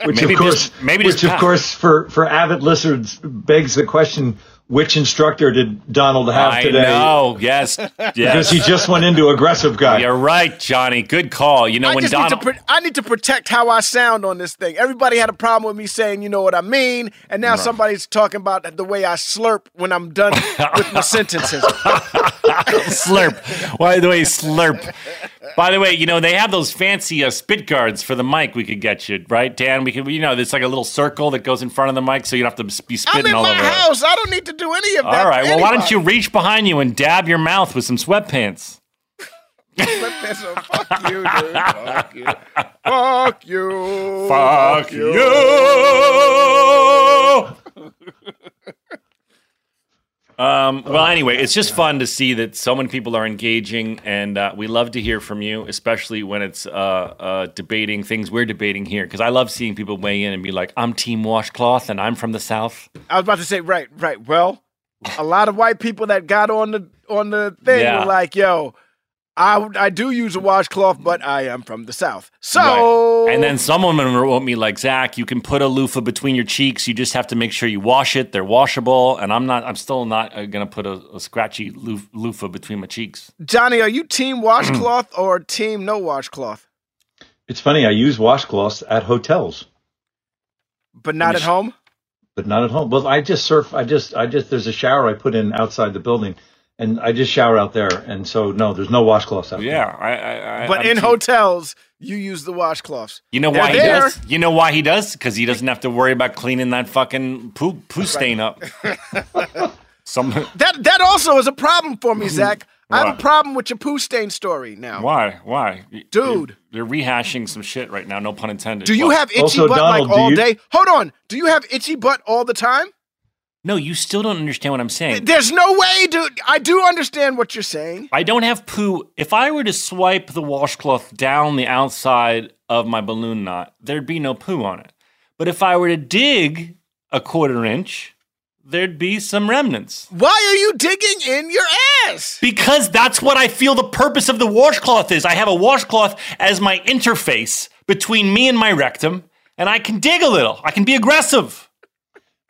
Which Maybe of course, just- maybe which just of pass. course, for for avid listeners, begs the question: Which instructor did Donald have I today? know. Yes. Because he just went into aggressive guy. You're right, Johnny. Good call. You know I when just Donald. need pro- I need to protect how I sound on this thing. Everybody had a problem with me saying, you know what I mean, and now somebody's talking about the way I slurp when I'm done with my sentences. slurp. By the way, slurp. By the way, you know they have those fancy uh, spit guards for the mic. We could get you right, Dan. We could, you know, it's like a little circle that goes in front of the mic, so you don't have to be spitting all over. I'm spitting in all my over. it. house. I don't need to do any of that. All right. Well, why don't you reach behind you and dab your mouth with some sweatpants? Sweatpants on. Fuck you, dude. Fuck you. Fuck you. Fuck you. Um, well, anyway, it's just fun to see that so many people are engaging, and uh, we love to hear from you, especially when it's uh, uh, debating things we're debating here. Because I love seeing people weigh in and be like, "I'm Team Washcloth, and I'm from the South." I was about to say, right, right. Well, a lot of white people that got on the on the thing Yeah. were like, "Yo, I I do use a washcloth, but I am from the South." So, Right. And then someone wrote me like, "Zach, you can put a loofah between your cheeks. You just have to make sure you wash it. They're washable." And I'm not. I'm still not uh, gonna put a, a scratchy loof- loofah between my cheeks. Johnny, are you team washcloth or team no washcloth? It's funny. I use washcloths at hotels, But not at home? but not at home. Well, I just surf. I just, I just. There's a shower I put in outside the building, and I just shower out there. And so, no, there's no washcloths out there. Yeah, I. I, I But I'm in team- hotels, you use the washcloths. You know They're why he there. does? You know why he does? Because he doesn't have to worry about cleaning that fucking poo poo stain up. Some That that also is a problem for me, Zach. I have a problem with your poo stain story now. why why Dude. You're, they're rehashing some shit right now. No pun intended. Do you What? have itchy Also, butt Donald, like all you- day? Hold on. Do you have itchy butt all the time? No, you still don't understand what I'm saying. There's no way, dude. I do understand what you're saying. I don't have poo. If I were to swipe the washcloth down the outside of my balloon knot, there'd be no poo on it. But if I were to dig a quarter inch, there'd be some remnants. Why are you digging in your ass? Because that's what I feel the purpose of the washcloth is. I have a washcloth as my interface between me and my rectum, and I can dig a little. I can be aggressive.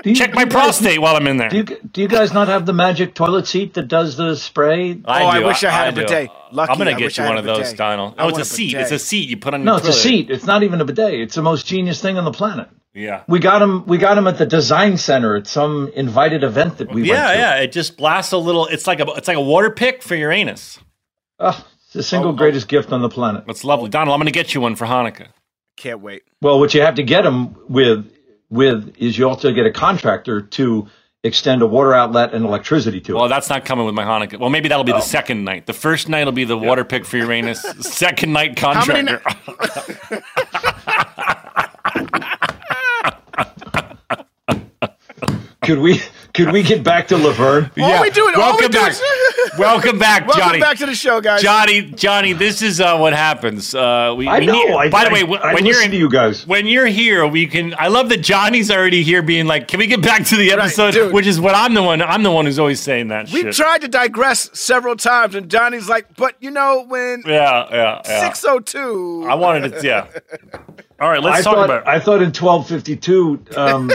Do you, Check my you guys- prostate while I'm in there. Do you, do you guys not have the magic toilet seat that does the spray? Oh, I wish I had a do. bidet. Lucky, I'm gonna I get you one of those. Donald. Oh, it's a a seat. bidet. It's a seat you put on No, your it's a seat. It's not even a bidet. It's the most genius thing on the planet. Yeah. We got him. We got him at the design center at some invited event that we Yeah, went to. yeah. It just blasts a little. It's like a it's like a water pick for your anus. Oh, it's the Oh, single greatest gift on the planet. That's lovely, Donald. I'm gonna get you one for Hanukkah. Can't wait. Well, what you have to get them with with is you also get a contractor to extend a water outlet and electricity to Well, it. Well, that's not coming with my Hanukkah. Well, maybe that'll Oh. be the oh. second night. The first night will be the water pick for your anus. Second night How many contractor. Could we could we get back to Laverne? All we do, all we welcome do back. is Welcome back, Welcome Johnny. back to the show, guys. Johnny, Johnny, this is uh, what happens. Uh, we, I we know. need- I- by the I- way, when, I when you're listen in, you guys. when you're here, we can. I love that Johnny's already here, being like, "Can we get back to the episode?" dude. Which is what I'm the one. I'm the one who's always saying that We shit. tried to digress several times, and Johnny's like, "But you know, when yeah, yeah, yeah. six oh two, I wanted to. Yeah. All right, let's I talk thought, about. I thought in 1252, um,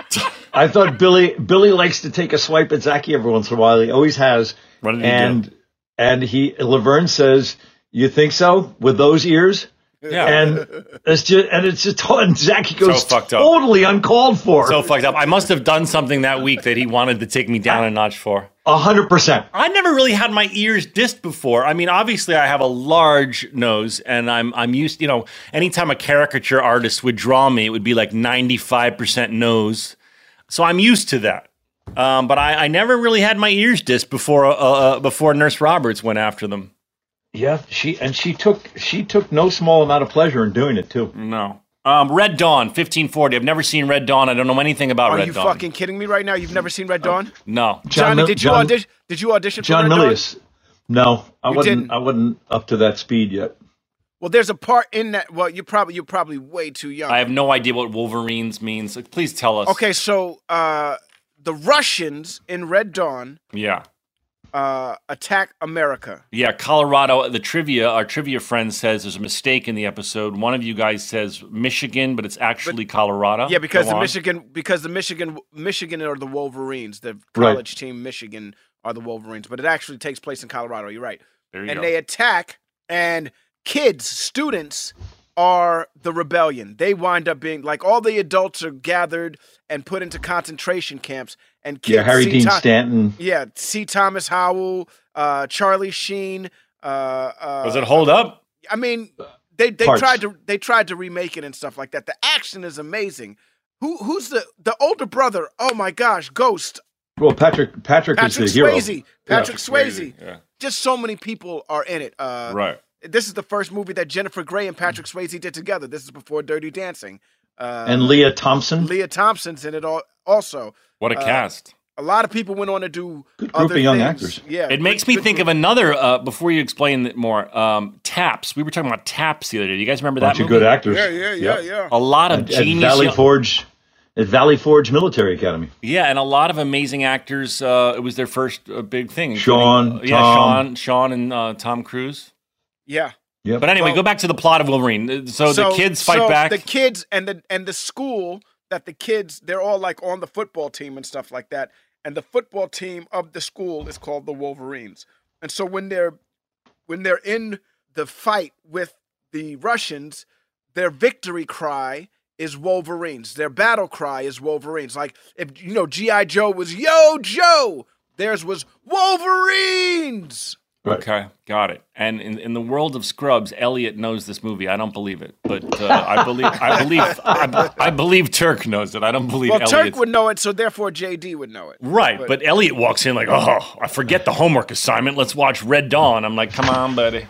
I thought Billy Billy likes to take a swipe at Zachy every once in a while. He always has. What did he and, do? And he Laverne says, "You think so with those ears?" Yeah. And it's just and it's just and Zachy goes So fucked up. totally uncalled for. so fucked up. I must have done something that week that he wanted to take me down a notch for. A hundred percent. I never really had my ears dissed before. I mean, obviously, I have a large nose, and I'm I'm used. You know, anytime a caricature artist would draw me, it would be like 95 percent nose. So I'm used to that. Um, but I, I never really had my ears dissed before uh, uh, before Nurse Roberts went after them. Yeah, she and she took she took no small amount of pleasure in doing it too. No. Um, Red Dawn, 1540. I've never seen Red Dawn. I don't know anything about Are Red Dawn. Are you Dawn. fucking kidding me right now? You've never seen Red Dawn? no. Johnny, Mil- did you John- audition? Did you audition John for Red Dawn? Milius. No, I You wasn't. didn't? I wasn't up to that speed yet. Well, there's a part in that. Well, you probably you're probably way too young. I have no idea what Wolverines means. Please tell us. Okay, so uh, the Russians in Red Dawn Yeah. uh, attack America. Yeah, Colorado. The trivia, our trivia friend says there's a mistake in the episode. One of you guys says Michigan, but it's actually Colorado. Yeah, because Go the on. Michigan because the Michigan Michigan are the Wolverines. The Right. college team Michigan are the Wolverines, but it actually takes place in Colorado. You're right. There you and go. they attack, and kids, students are the rebellion. They wind up being like all the adults are gathered and put into concentration camps, and kids. Yeah, Harry see Dean Tho- Stanton. Yeah, C. Thomas Howell, uh, Charlie Sheen. Uh, uh, Does it hold up? I mean, they they Parts. tried to they tried to remake it and stuff like that. The action is amazing. Who who's the the older brother? Oh my gosh, Ghost. Well, Patrick Patrick, Patrick is the hero. Swayze. Patrick Yeah. Swayze. Yeah. Just so many people are in it. Uh, Right. This is the first movie that Jennifer Grey and Patrick Swayze did together. This is before Dirty Dancing. Uh, And Lea Thompson. Lea Thompson's in it all, also. What a Uh, cast. A lot of people went on to do Good group other of young things. actors. Yeah, It makes me think of another. Uh, before you explain it more, um, Taps. We were talking about Taps the other day. Do you guys remember bunch that? Bunch of movie? good actors. Yeah, yeah, yeah, yeah. A lot of At, at. Valley young- Forge, at Valley Forge Military Academy. Yeah, and a lot of amazing actors. Uh, it was their first uh, big thing. including- Sean, yeah, Tom. Sean, Sean, and uh, Tom Cruise. Yeah. Yep. But anyway, Well- go back to the plot of Wolverine. Uh, So, the kids fight so back. The kids and the and the school that the kids they're all like on the football team and stuff like that. And the football team of the school is called the Wolverines. And so when they're when they're in the fight with the Russians, their victory cry is Wolverines. Their battle cry is Wolverines. Like if you know GI Joe was Yo Joe, theirs was Wolverines. Right. Okay, got it. And in, in the world of Scrubs, Elliot knows this movie. I don't believe it, but uh, I believe I believe I, I believe Turk knows it. I don't believe Well, Elliot. Turk would know it, so therefore JD would know it. Right, but, Elliot walks in like, "Oh, I forget the homework assignment. Let's watch Red Dawn." I'm like, "Come on, buddy."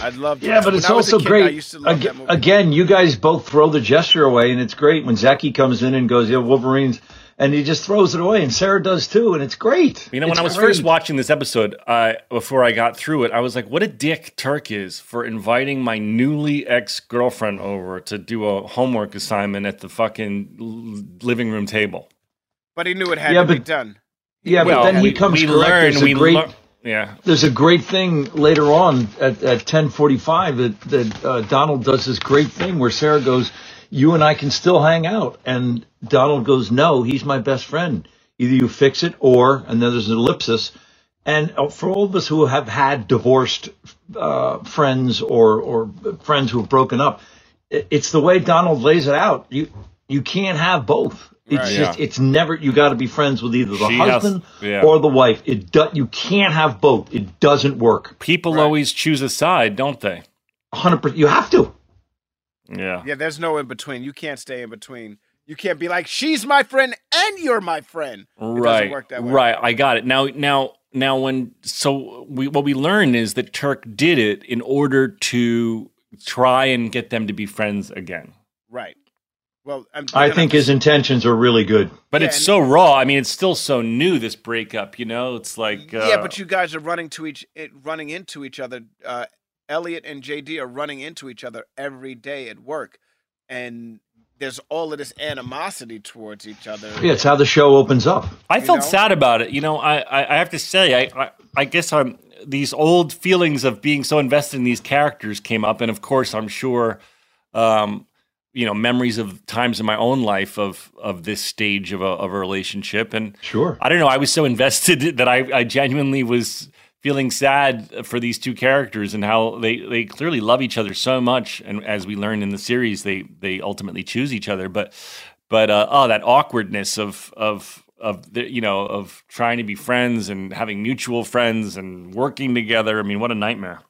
I'd love to. Yeah, but When it's I also kid, great. I used to love Ag- that movie. Again, you guys both throw the gesture away, and it's great when Zachy comes in and goes, "Yeah, Wolverines," and he just throws it away, and Sarah does too, and it's great. You know, when I was great. first watching this episode, uh, before I got through it, I was like, "What a dick Turk is for inviting my newly ex girlfriend over to do a homework assignment at the fucking living room table." But he knew it had Yeah, to be done. yeah, Well, but then he comes we correct. learn, There's we great, lear- Yeah, there's a great thing later on at, at 1045 that, that uh, Donald does this great thing where Sarah goes, you and I can still hang out. And Donald goes, no, he's my best friend. Either you fix it or, and then there's an ellipsis. And uh, for all of us who have had divorced uh, friends or, or friends who have broken up, it's the way Donald lays it out. You, you can't have both. It's Right. just, Yeah. it's never, you got to be friends with either the She has- husband yeah. or the wife. It do, you can't have both. It doesn't work. people always choose a side, don't they? 100%. You have to. Yeah. Yeah, there's no in between. You can't stay in between. You can't be like, she's my friend and you're my friend. It doesn't right work that way. right i got it now now now when so we what we learned is that turk did it in order to try and get them to be friends again Right. Well, I'm, I think his intentions are really good. But Yeah, it's and- so raw. I mean, it's still so new. This breakup, you know, it's like uh, yeah, but you guys are running to each, running into each other. Uh, Elliot and JD are running into each other every day at work, and there's all of this animosity towards each other. Yeah, it's how the show opens up. I you felt know? sad about it. You know, I, I, I have to say, I, I, I guess I'm these old feelings of being so invested in these characters came up, and of course, I'm sure, um, you know, memories of times in my own life of of this stage of a of a relationship, and Sure. I don't know, I was so invested that I, I genuinely was feeling sad for these two characters and how they, they clearly love each other so much, and as we learn in the series, they they ultimately choose each other, but but uh, oh, that awkwardness of of of the, you know of trying to be friends and having mutual friends and working together. I mean, what a nightmare.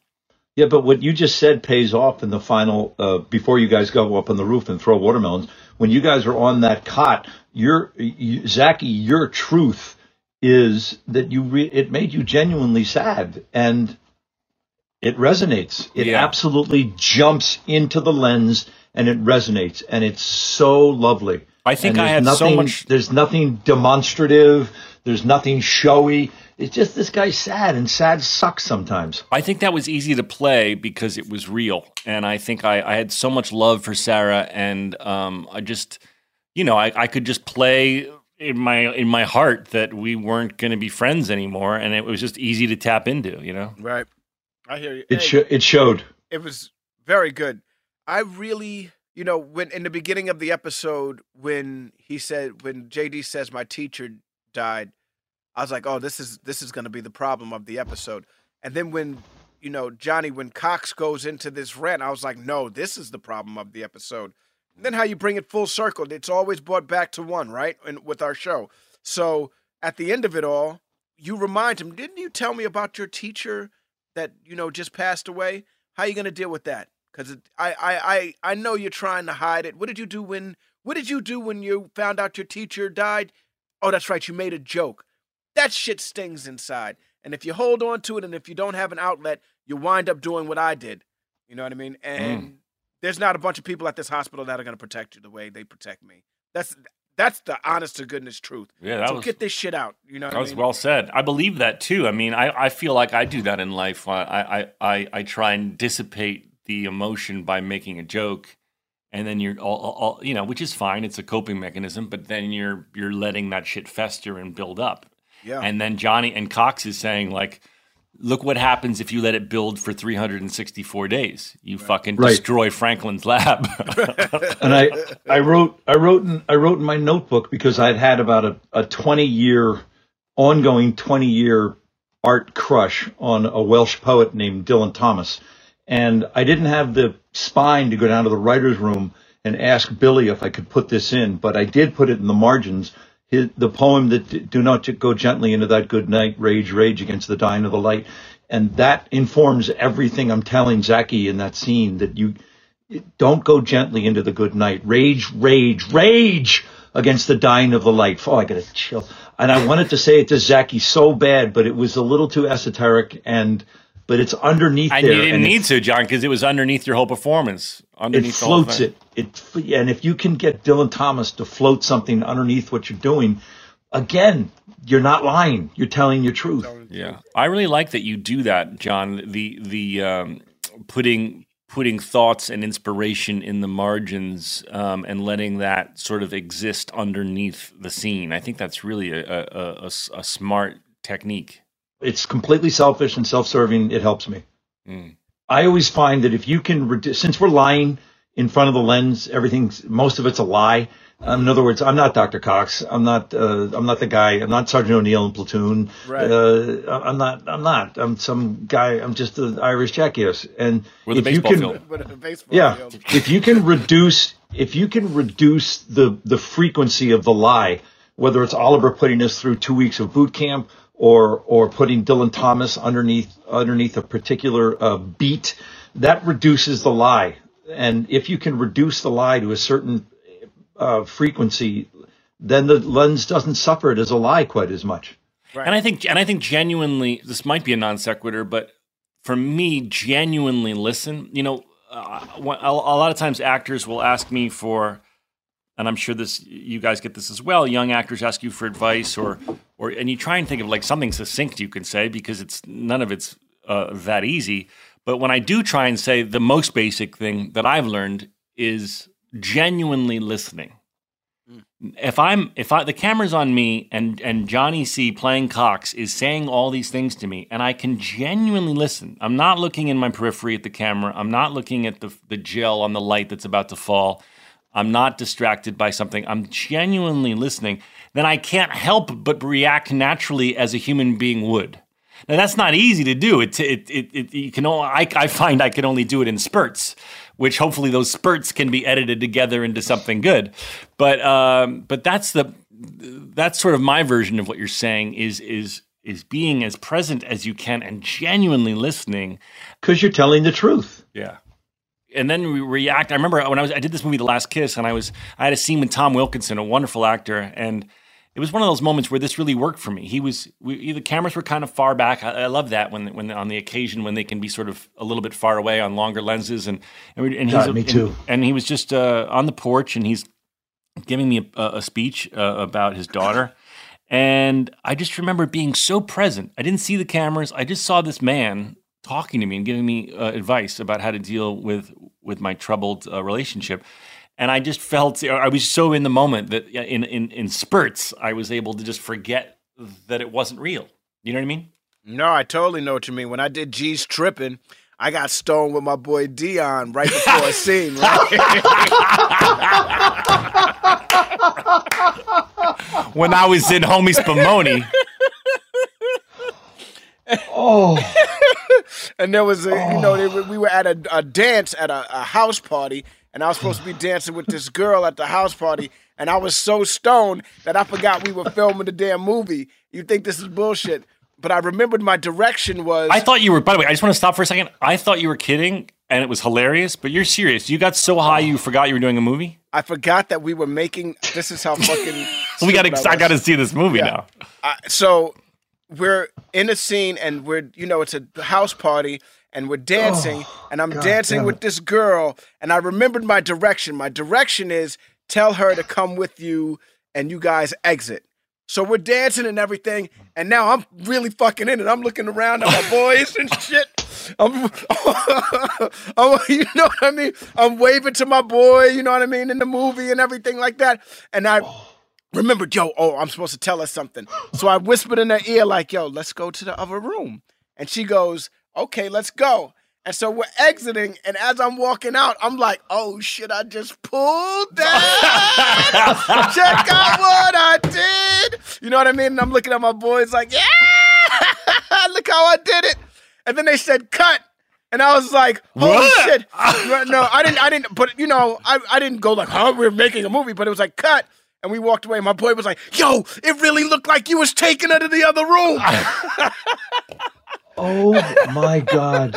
Yeah, but what you just said pays off in the final. Uh, before you guys go up on the roof and throw watermelons, when you guys are on that cot, your you, Zachy, your truth is that you re- it made you genuinely sad, and it resonates. It Yeah. absolutely jumps into the lens, and it resonates, and it's so lovely. I think I had so nothing- much- There's nothing demonstrative. There's nothing showy. It's just this guy's sad, and sad sucks sometimes. I think that was easy to play because it was real, and I think I, I had so much love for Sarah, and um, I just, you know, I, I could just play in my in my heart that we weren't going to be friends anymore, and it was just easy to tap into, you know. Right. I hear you. It Hey, sho- it showed. it was very good. I really, you know, when in the beginning of the episode, when he said, when JD says my teacher died, I was like, oh, this is this is going to be the problem of the episode. And then when, you know, Johnny, when Cox goes into this rant, I was like, no, this is the problem of the episode. Then how you bring it full circle, it's always brought back to one, right? And with our show. So at the end of it all, you remind him, didn't you tell me about your teacher that you know just passed away? How you gonna deal with that? Because I, I I I know you're trying to hide it. What did you do when What did you do when you found out your teacher died? Oh, that's right, you made a joke. That shit stings inside. And if you hold on to it, and if you don't have an outlet, you wind up doing what I did. You know what I mean? Mm. And there's not a bunch of people at this hospital that are gonna protect you the way they protect me. That's that's the honest to goodness truth. Yeah, that so was- get this shit out. You know what That I was mean? well said. I believe that too. I mean, I, I feel like I do that in life. I, I, I, I try and dissipate the emotion by making a joke, and then you're all, all, all- you know, which is fine. It's a coping mechanism, but then you're you're letting that shit fester and build up. Yeah. And then Johnny and Cox is saying like, look what happens if you let it build for 364 days. You fucking Right. destroy Franklin's lab. and I I wrote I wrote in I wrote in my notebook because I'd had about a, a twenty year ongoing twenty year art crush on a Welsh poet named Dylan Thomas, and I didn't have the spine to go down to the writers' room and ask Billy if I could put this in, but I did put it in the margins. His, the poem that do not go gently into that good night, rage, rage against the dying of the light, and that informs everything I'm telling Zachy in that scene that you don't go gently into the good night. Rage, rage, rage against the dying of the light. Oh, I got a chill. And I wanted to say it to Zachy so bad, but it was a little too esoteric and, but it's underneath and there. you didn't need to, John, because it was underneath your whole performance. it Underneath whole floats it. It, and if you can get Dylan Thomas to float something underneath what you're doing, again, you're not lying. You're telling your truth. Yeah, I really like that you do that, John. The the um, putting putting thoughts and inspiration in the margins um, and letting that sort of exist underneath the scene. I think that's really a a smart technique. It's completely selfish and self-serving. It helps me. Mm. I always find that if you can, redu- since we're lying in front of the lens, everything's most of it's a lie. Um, in other words, I'm not Dr. Cox. I'm not. Uh, I'm not the guy. I'm not Sergeant O'Neill in Platoon. Right. Uh, I'm not. I'm not. I'm some guy. I'm just an Irish jackass. And With a if you baseball can, field. But a baseball yeah, field. if you can reduce, if you can reduce the the frequency of the lie, whether it's Oliver putting us through two weeks of boot camp or or putting Dylan Thomas underneath underneath a particular uh, beat, that reduces the lie. And if you can reduce the lie to a certain uh, frequency, then the lens doesn't suffer it as a lie quite as much. And I think and I think genuinely this might be a non sequitur, but for me, genuinely listen. You know, uh, a lot of times actors will ask me for and I'm sure this you guys get this as well. Young actors ask you for advice, or or and you try and think of like something succinct you can say because it's none of it's uh, that easy. But when I do try and say the most basic thing that I've learned is genuinely listening. If I'm if I the camera's on me and and Johnny C playing Cox is saying all these things to me and I can genuinely listen. I'm not looking in my periphery at the camera. I'm not looking at the the gel on the light that's about to fall. I'm not distracted by something. I'm genuinely listening. Then I can't help but react naturally as a human being would. Now that's not easy to do. It it it, it you can only, I I find I can only do it in spurts, which hopefully those spurts can be edited together into something good. But um, but that's the that's sort of my version of what you're saying is is is being as present as you can and genuinely listening because you're telling the truth. Yeah. And then we react. I remember when I was I did this movie, The Last Kiss, and I was I had a scene with Tom Wilkinson, a wonderful actor, and it was one of those moments where this really worked for me. He was we, the cameras were kind of far back. I, I, love that when when on the occasion when they can be sort of a little bit far away on longer lenses and and, and he's God, me too. And, and, he was just uh, on the porch and he's giving me a, a speech uh, about his daughter. And I just remember being so present. I didn't see the cameras. I just saw this man talking to me and giving me uh, advice about how to deal with with my troubled uh, relationship and I just felt I was so in the moment that in in in spurts I was able to just forget that it wasn't real. You know what I mean? No, I totally know what you mean. When I did G's tripping, I got stoned with my boy Dion right before a scene. Right? when I was in Homie Spumoni. Oh. and there was a, you know, they, we were at a, a dance at a, a house party, and I was supposed to be dancing with this girl at the house party, and I was so stoned that I forgot we were filming the damn movie. You think this is bullshit? But I remembered my direction was. I thought you were. By the way, I just want to stop for a second. I thought you were kidding, and it was hilarious. But you're serious. You got so high you forgot you were doing a movie. I forgot that we were making. This is how fucking. we got. I, I got to see this movie yeah. now. Uh, so we're in a scene, and we're you know it's a house party, and we're dancing, oh, and I'm God dancing with this girl, and I remembered my direction. My direction is tell her to come with you, and you guys exit. So we're dancing and everything, and now I'm really fucking in it. I'm looking around at my boys and shit. I'm, I'm, you know what I mean? I'm waving to my boy, you know what I mean, in the movie and everything like that. And I oh. Remembered, yo, oh, I'm supposed to tell her something. So I whispered in her ear, like, yo, let's go to the other room. And she goes, okay, let's go. And so we're exiting, and as I'm walking out, I'm like, oh shit, I just pulled that. Check out what I did. You know what I mean? And I'm looking at my boys like, yeah, look how I did it. And then they said, cut. And I was like, "Holy what? shit!" no, I didn't. I didn't. But you know, I, I didn't go like, "Huh, we're making a movie." But it was like, "Cut," and we walked away. My boy was like, "Yo, it really looked like you was taking her to the other room." Oh my god.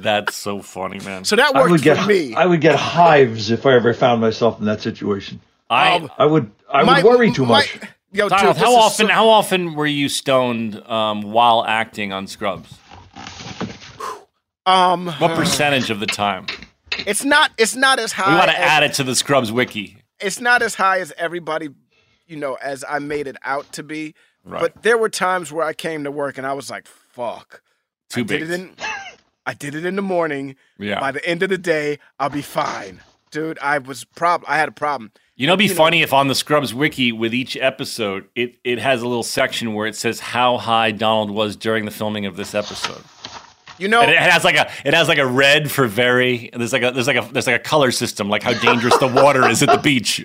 That's so funny, man. So that worked I would get, for me. I would get hives if I ever found myself in that situation. I um, I would I my, would worry too my, much. Yo, Donald, how often so- how often were you stoned um, while acting on Scrubs? Um, what percentage of the time? It's not. It's not as high. We want to add it to the Scrubs wiki. It's not as high as everybody, you know, as I made it out to be. Right. But there were times where I came to work and I was like, "Fuck." Too I big. Did it in, I did it in the morning. Yeah. By the end of the day, I'll be fine, dude. I was prob. I had a problem. You know, it'd be you funny know, if on the Scrubs wiki with each episode, it it has a little section where it says how high Donald was during the filming of this episode. You know, and it has like a it has like a red for very. There's like a there's like a there's like a color system, like how dangerous the water is at the beach.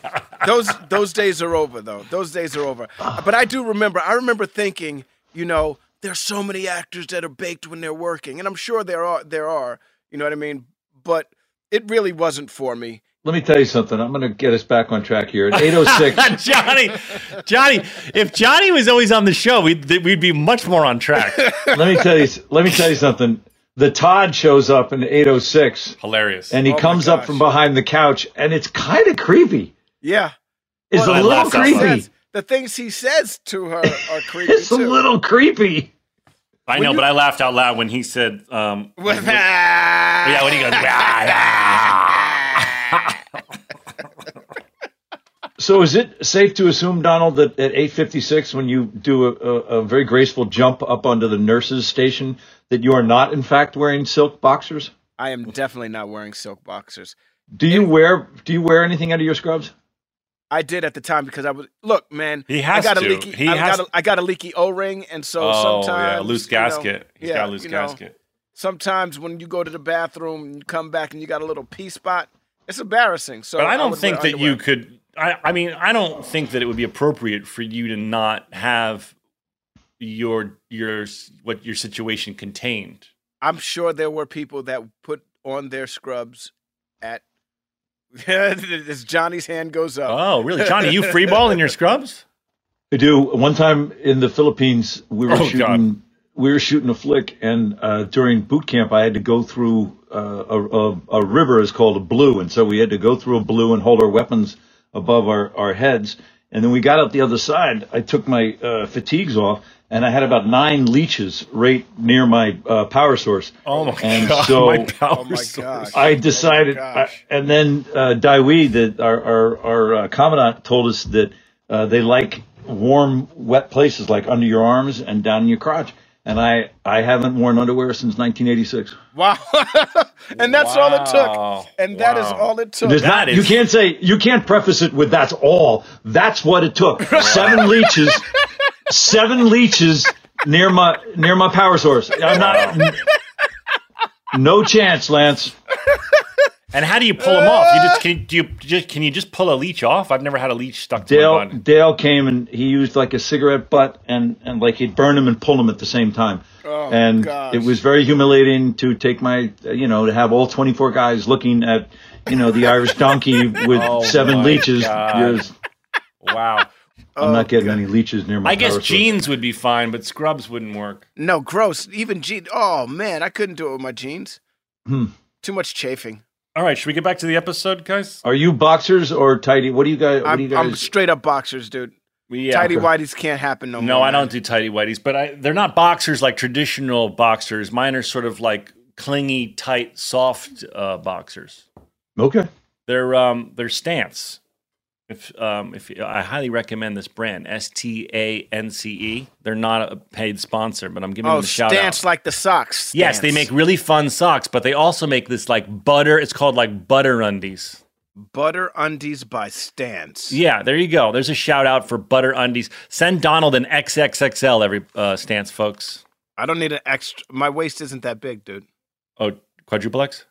those those days are over, though. Those days are over. But I do remember. I remember thinking, you know, there's so many actors that are baked when they're working, and I'm sure there are. There are. You know what I mean? But it really wasn't for me. Let me tell you something. I'm going to get us back on track here at 806. Johnny, Johnny, if Johnny was always on the show, we'd we'd be much more on track. let me tell you. Let me tell you something. The Todd shows up in 806. Hilarious. And he Oh comes up from behind the couch, and it's kind of creepy. Yeah. It's Well, a I little laughed out loud. creepy. The things he says to her are creepy It's a little creepy. I know, but I laughed out loud when he said, um, With- "Yeah." When he goes, "Ah, ah." So is it safe to assume, Donald, that at 8:56, when you do a, a, a very graceful jump up onto the nurses' station, that you are not, in fact, wearing silk boxers? I am definitely not wearing silk boxers. Do you wear Do you wear anything under your scrubs? I did at the time because I was look, man. He has I got to. a leaky. He I, has got a, I got a leaky O ring, and so oh sometimes yeah, loose you know, gasket. He's yeah, got a loose you know, gasket. Sometimes when you go to the bathroom and you come back and you got a little pee spot, it's embarrassing. So but I don't would think wear that you could. I, I mean, I don't think that it would be appropriate for you to not have your your what your situation contained. I'm sure there were people that put on their scrubs at. as Johnny's hand goes up. Oh, really, Johnny? You free ball in your scrubs? I do. One time in the Philippines, we were Oh, shooting. God. We were shooting a flick, and uh, during boot camp, I had to go through uh, a, a, a river is called a blue, and so we had to go through a blue and hold our weapons above our, our heads. And then we got out the other side. I took my uh, fatigues off, and I had about nine leeches right near my uh, power source. Oh my and god! So my power Oh my source. I decided, Oh my I, and then uh, Dale Dye, that our our, our uh, commandant, told us that uh, they like warm, wet places like under your arms and down in your crotch. And I I haven't worn underwear since 1986. Wow. and that's all it took. And that is all it took. There's That not, you can't say you can't preface it with that's all. That's what it took. Seven leeches, seven leeches near my near my power source. I'm not. No chance, Lance. And how do you pull them off? You just can do you just can you just pull a leech off? I've never had a leech stuck to my Dale. Dale came and he used like a cigarette butt and and like he'd burn them and pull them at the same time. Oh, and gosh. it was very humiliating to take my uh, you know to have all 24 guys looking at you know the Irish donkey with Oh seven leeches. Yes, Wow. I'm not getting any leeches near my. I guess power source. jeans would be fine, but scrubs wouldn't work. No, gross. Even jeans. Oh, man. I couldn't do it with my jeans. Hmm. Too much chafing. All right, should we get back to the episode, guys? Are you boxers or tighty? What do you guys? What do you I'm, I'm straight up boxers, dude. Yeah. Tidy whities can't happen no, No, more. No, I man. don't do tighty whities, but I, they're not boxers like traditional boxers. Mine are sort of like clingy, tight, soft uh, boxers. okay. They're um they're stance. If um if I highly recommend this brand S T A N C E. They're not a paid sponsor, but I'm giving Oh, them a shout stance out. Stance like the socks. Yes, they make really fun socks, but they also make this like butter. It's called like butter undies. butter undies by Stance. Yeah, there you go. There's a shout out for butter undies. Send Donald an XXXL every uh, stance, folks. I don't need an extra. My waist isn't that big, dude. Oh, quadruplex.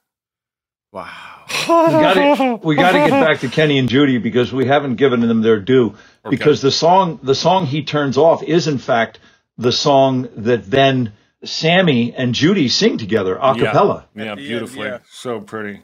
Wow. we got we got to get back to Kenny and Judy because we haven't given them their due. Because the song the song he turns off is in fact the song that then Sammy and Judy sing together a cappella. Yeah, yeah At end, beautifully. yeah. So pretty.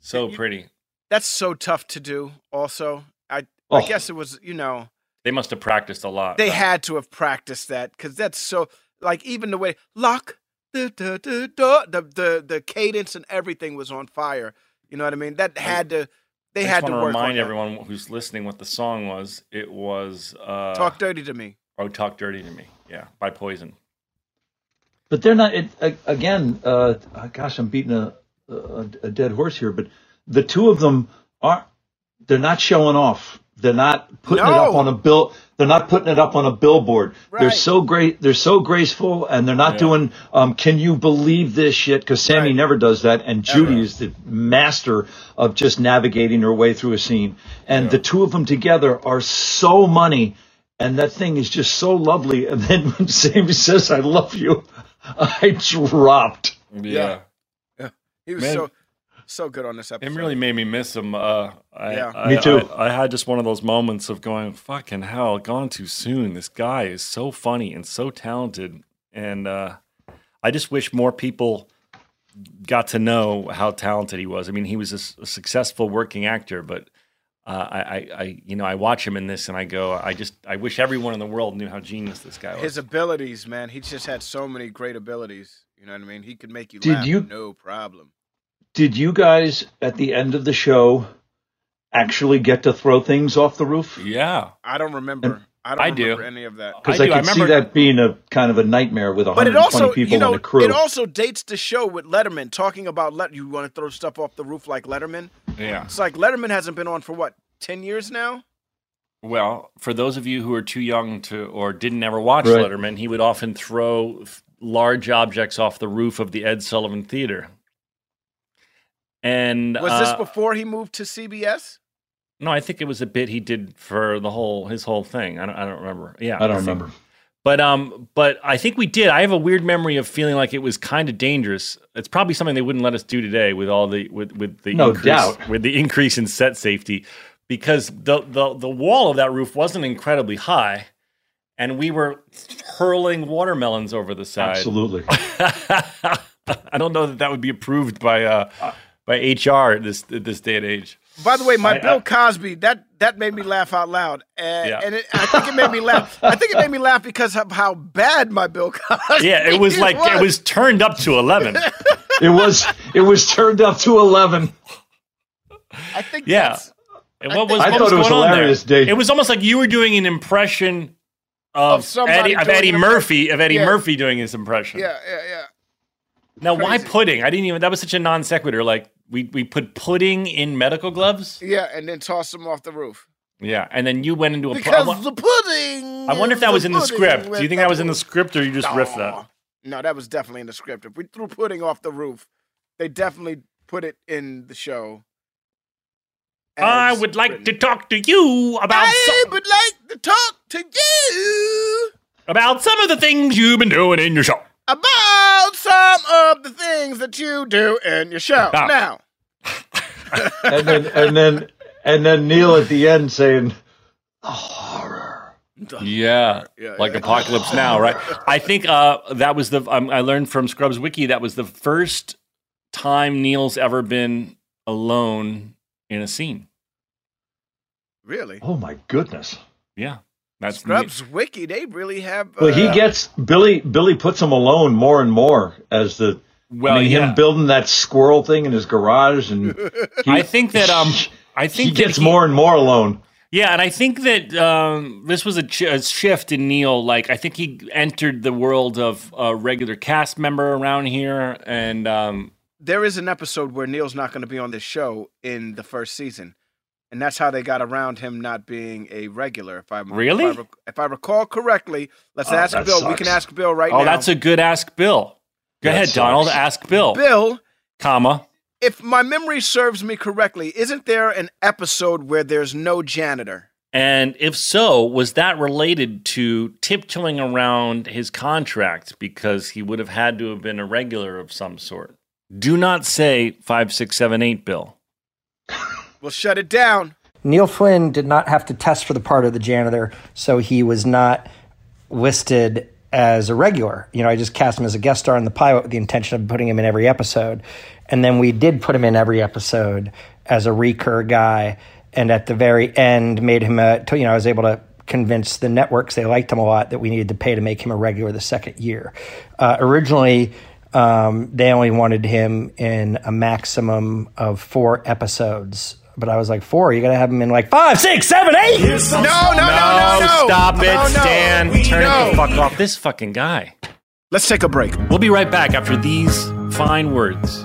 So pretty. That's so tough to do. Also, I I Oh. guess it was. You know, They must have practiced a lot. they had to have practiced that because that's so. Like even the way lock the the the the the the cadence and everything was on fire. You know what I mean? That had to. They I had just to work to on remind that. everyone who's listening what the song was. It was uh, Talk dirty to me. Oh, talk dirty to me. Yeah, by Poison. But they're not. It, again, uh, gosh, I'm beating a, a a dead horse here. But the two of them aren't. They're not showing off. They're not putting it up on a bill. They're not putting it up on a billboard. They're so great. They're so graceful, and they're not Yeah. doing. Um, can you believe this shit? Because Sammy Right. never does that, and Judy is the master of just navigating her way through a scene. And the two of them together are so money. And that thing is just so lovely. And then when Sammy says, I love you, I dropped. Yeah. He was Man. so so good on this episode. It really made me miss him. Uh, I, Yeah. I, Me too. I, I had just one of those moments of going, "Fucking hell, gone too soon." This guy is so funny and so talented, and uh, I just wish more people got to know how talented he was. I mean, he was a successful working actor, but uh, I, I, I, you know, I watch him in this, and I go, I just, I wish everyone in the world knew how genius this guy was. His abilities, man. He just had so many great abilities. You know what I mean? He could make you Did laugh, you- no problem. Did you guys at the end of the show actually get to throw things off the roof? yeah, I don't remember. I don't I do. remember any of that. Because I I, do. I could see that being a kind of a nightmare with But it 120 also, people you know, on the crew. it also dates the show with Letterman talking about let you want to throw stuff off the roof like Letterman. yeah. It's like Letterman hasn't been on for what 10 years now. Well, for those of you who are too young to or didn't ever watch Right. Letterman, he would often throw large objects off the roof of the Ed Sullivan Theater. And Was this uh, before he moved to CBS? No, I think it was a bit he did for the whole his whole thing. I don't, I don't remember. Yeah, I don't think- remember. But um, but I think we did. I have a weird memory of feeling like it was kind of dangerous. It's probably something they wouldn't let us do today with all the with with the No increase, doubt. with the increase in set safety, because the the the wall of that roof wasn't incredibly high, and we were hurling watermelons over the side. Absolutely. I don't know that that would be approved by uh by HR at this this day and age. By the way, my I- Bill I- Cosby that that made me laugh out loud, and, Yeah. and it, I think it made me laugh. I think it made me laugh because of how bad my Bill Cosby. Yeah, it was like it was turned up to eleven. It was it was turned up to eleven. I think Yeah. And what was, I what thought it was going on hilarious, there? Dave. It was almost like you were doing an impression of, Of somebody Eddie, of Eddie Murphy, of Eddie Yeah. Murphy doing his impression. yeah, yeah, yeah. Now, why pudding? I didn't even. That was such a non sequitur. Like we we put pudding in medical gloves. Yeah, and then toss them off the roof. Yeah, and then you went into a. Because wa- the pudding. I wonder if that was in the script. Do you think that was in the script, or you just riffed that? No, that was definitely in the script. If we threw pudding off the roof, they definitely put it in the show. I would like written. to talk to you about I some, would like to talk to you about some of the things you've been doing in your show. About some of the things that you do in your show. Now, And then and then and then Neil at the end saying, Yeah, Horror. Yeah, like yeah. Apocalypse Now, right? I think uh, that was the. Um, I learned from Scrubs Wiki that was the first time Neil's ever been alone in a scene. really, "Oh my goodness." Yeah, that's Scrubs Wiki, they really have. Well, he uh, gets Billy. Billy puts him alone more and more as the. Well, I mean, yeah. him building that squirrel thing in his garage, and he, I think that um, I think he that gets more and more alone. Yeah, and I think that um, this was a, ch- a shift in Neil. Like, I think he entered the world of a regular cast member around here, and um, there is an episode where Neil's not going to be on this show in the first season, and that's how they got around him not being a regular. If I Really? if I, rec- if I recall correctly, let's Oh, ask that Bill. We can ask Bill right oh, now. that's a good ask, Bill. Go That ahead, sucks. Donald. Ask Bill, Bill. comma. If my memory serves me correctly, isn't there an episode where there's no janitor? And if so, was that related to tiptoeing around his contract because he would have had to have been a regular of some sort? Do not say five, six, seven, eight, Bill. We'll shut it down. Neil Flynn did not have to test for the part of the janitor, so he was not listed as a regular. You know, I just cast him as a guest star in the pilot with the intention of putting him in every episode. And then we did put him in every episode as a recur guy. And at the very end, made him a, you know, I was able to convince the networks they liked him a lot that we needed to pay to make him a regular the second year. Uh, originally, um, they only wanted him in a maximum of four episodes. But I was like, four? You got to have him in like five, six, seven, eight. No, no, no, no, no. stop it, No, no. Stan. We Turn it the fuck off. This fucking guy. Let's take a break. We'll be right back after these fine words.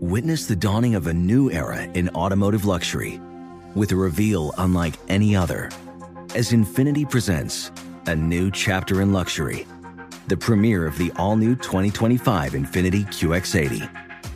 Witness the dawning of a new era in automotive luxury with a reveal unlike any other as Infiniti presents a new chapter in luxury, the premiere of the all new 2025 Infiniti QX80.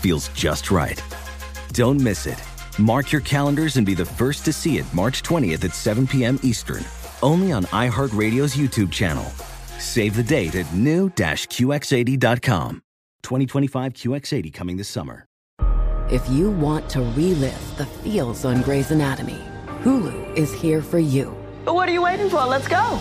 feels just right. Don't miss it. Mark your calendars and be the first to see it March 20th at 7 p.m. Eastern, only on iHeartRadio's YouTube channel. Save the date at new-QX80.com. 2025 QX80 coming this summer. If you want to relive the feels on Grey's Anatomy, Hulu is here for you. But What are you waiting for? Let's go.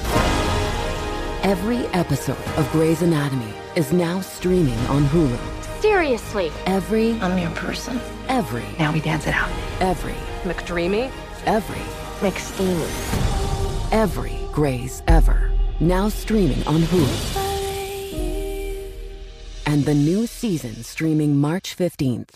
Every episode of Grey's Anatomy is now streaming on Hulu. Seriously. Every I'm your person. every Now we dance it out. every McDreamy. Every, McSteamy. every Grey's ever. Now streaming on Hulu. And the new season streaming March 15th.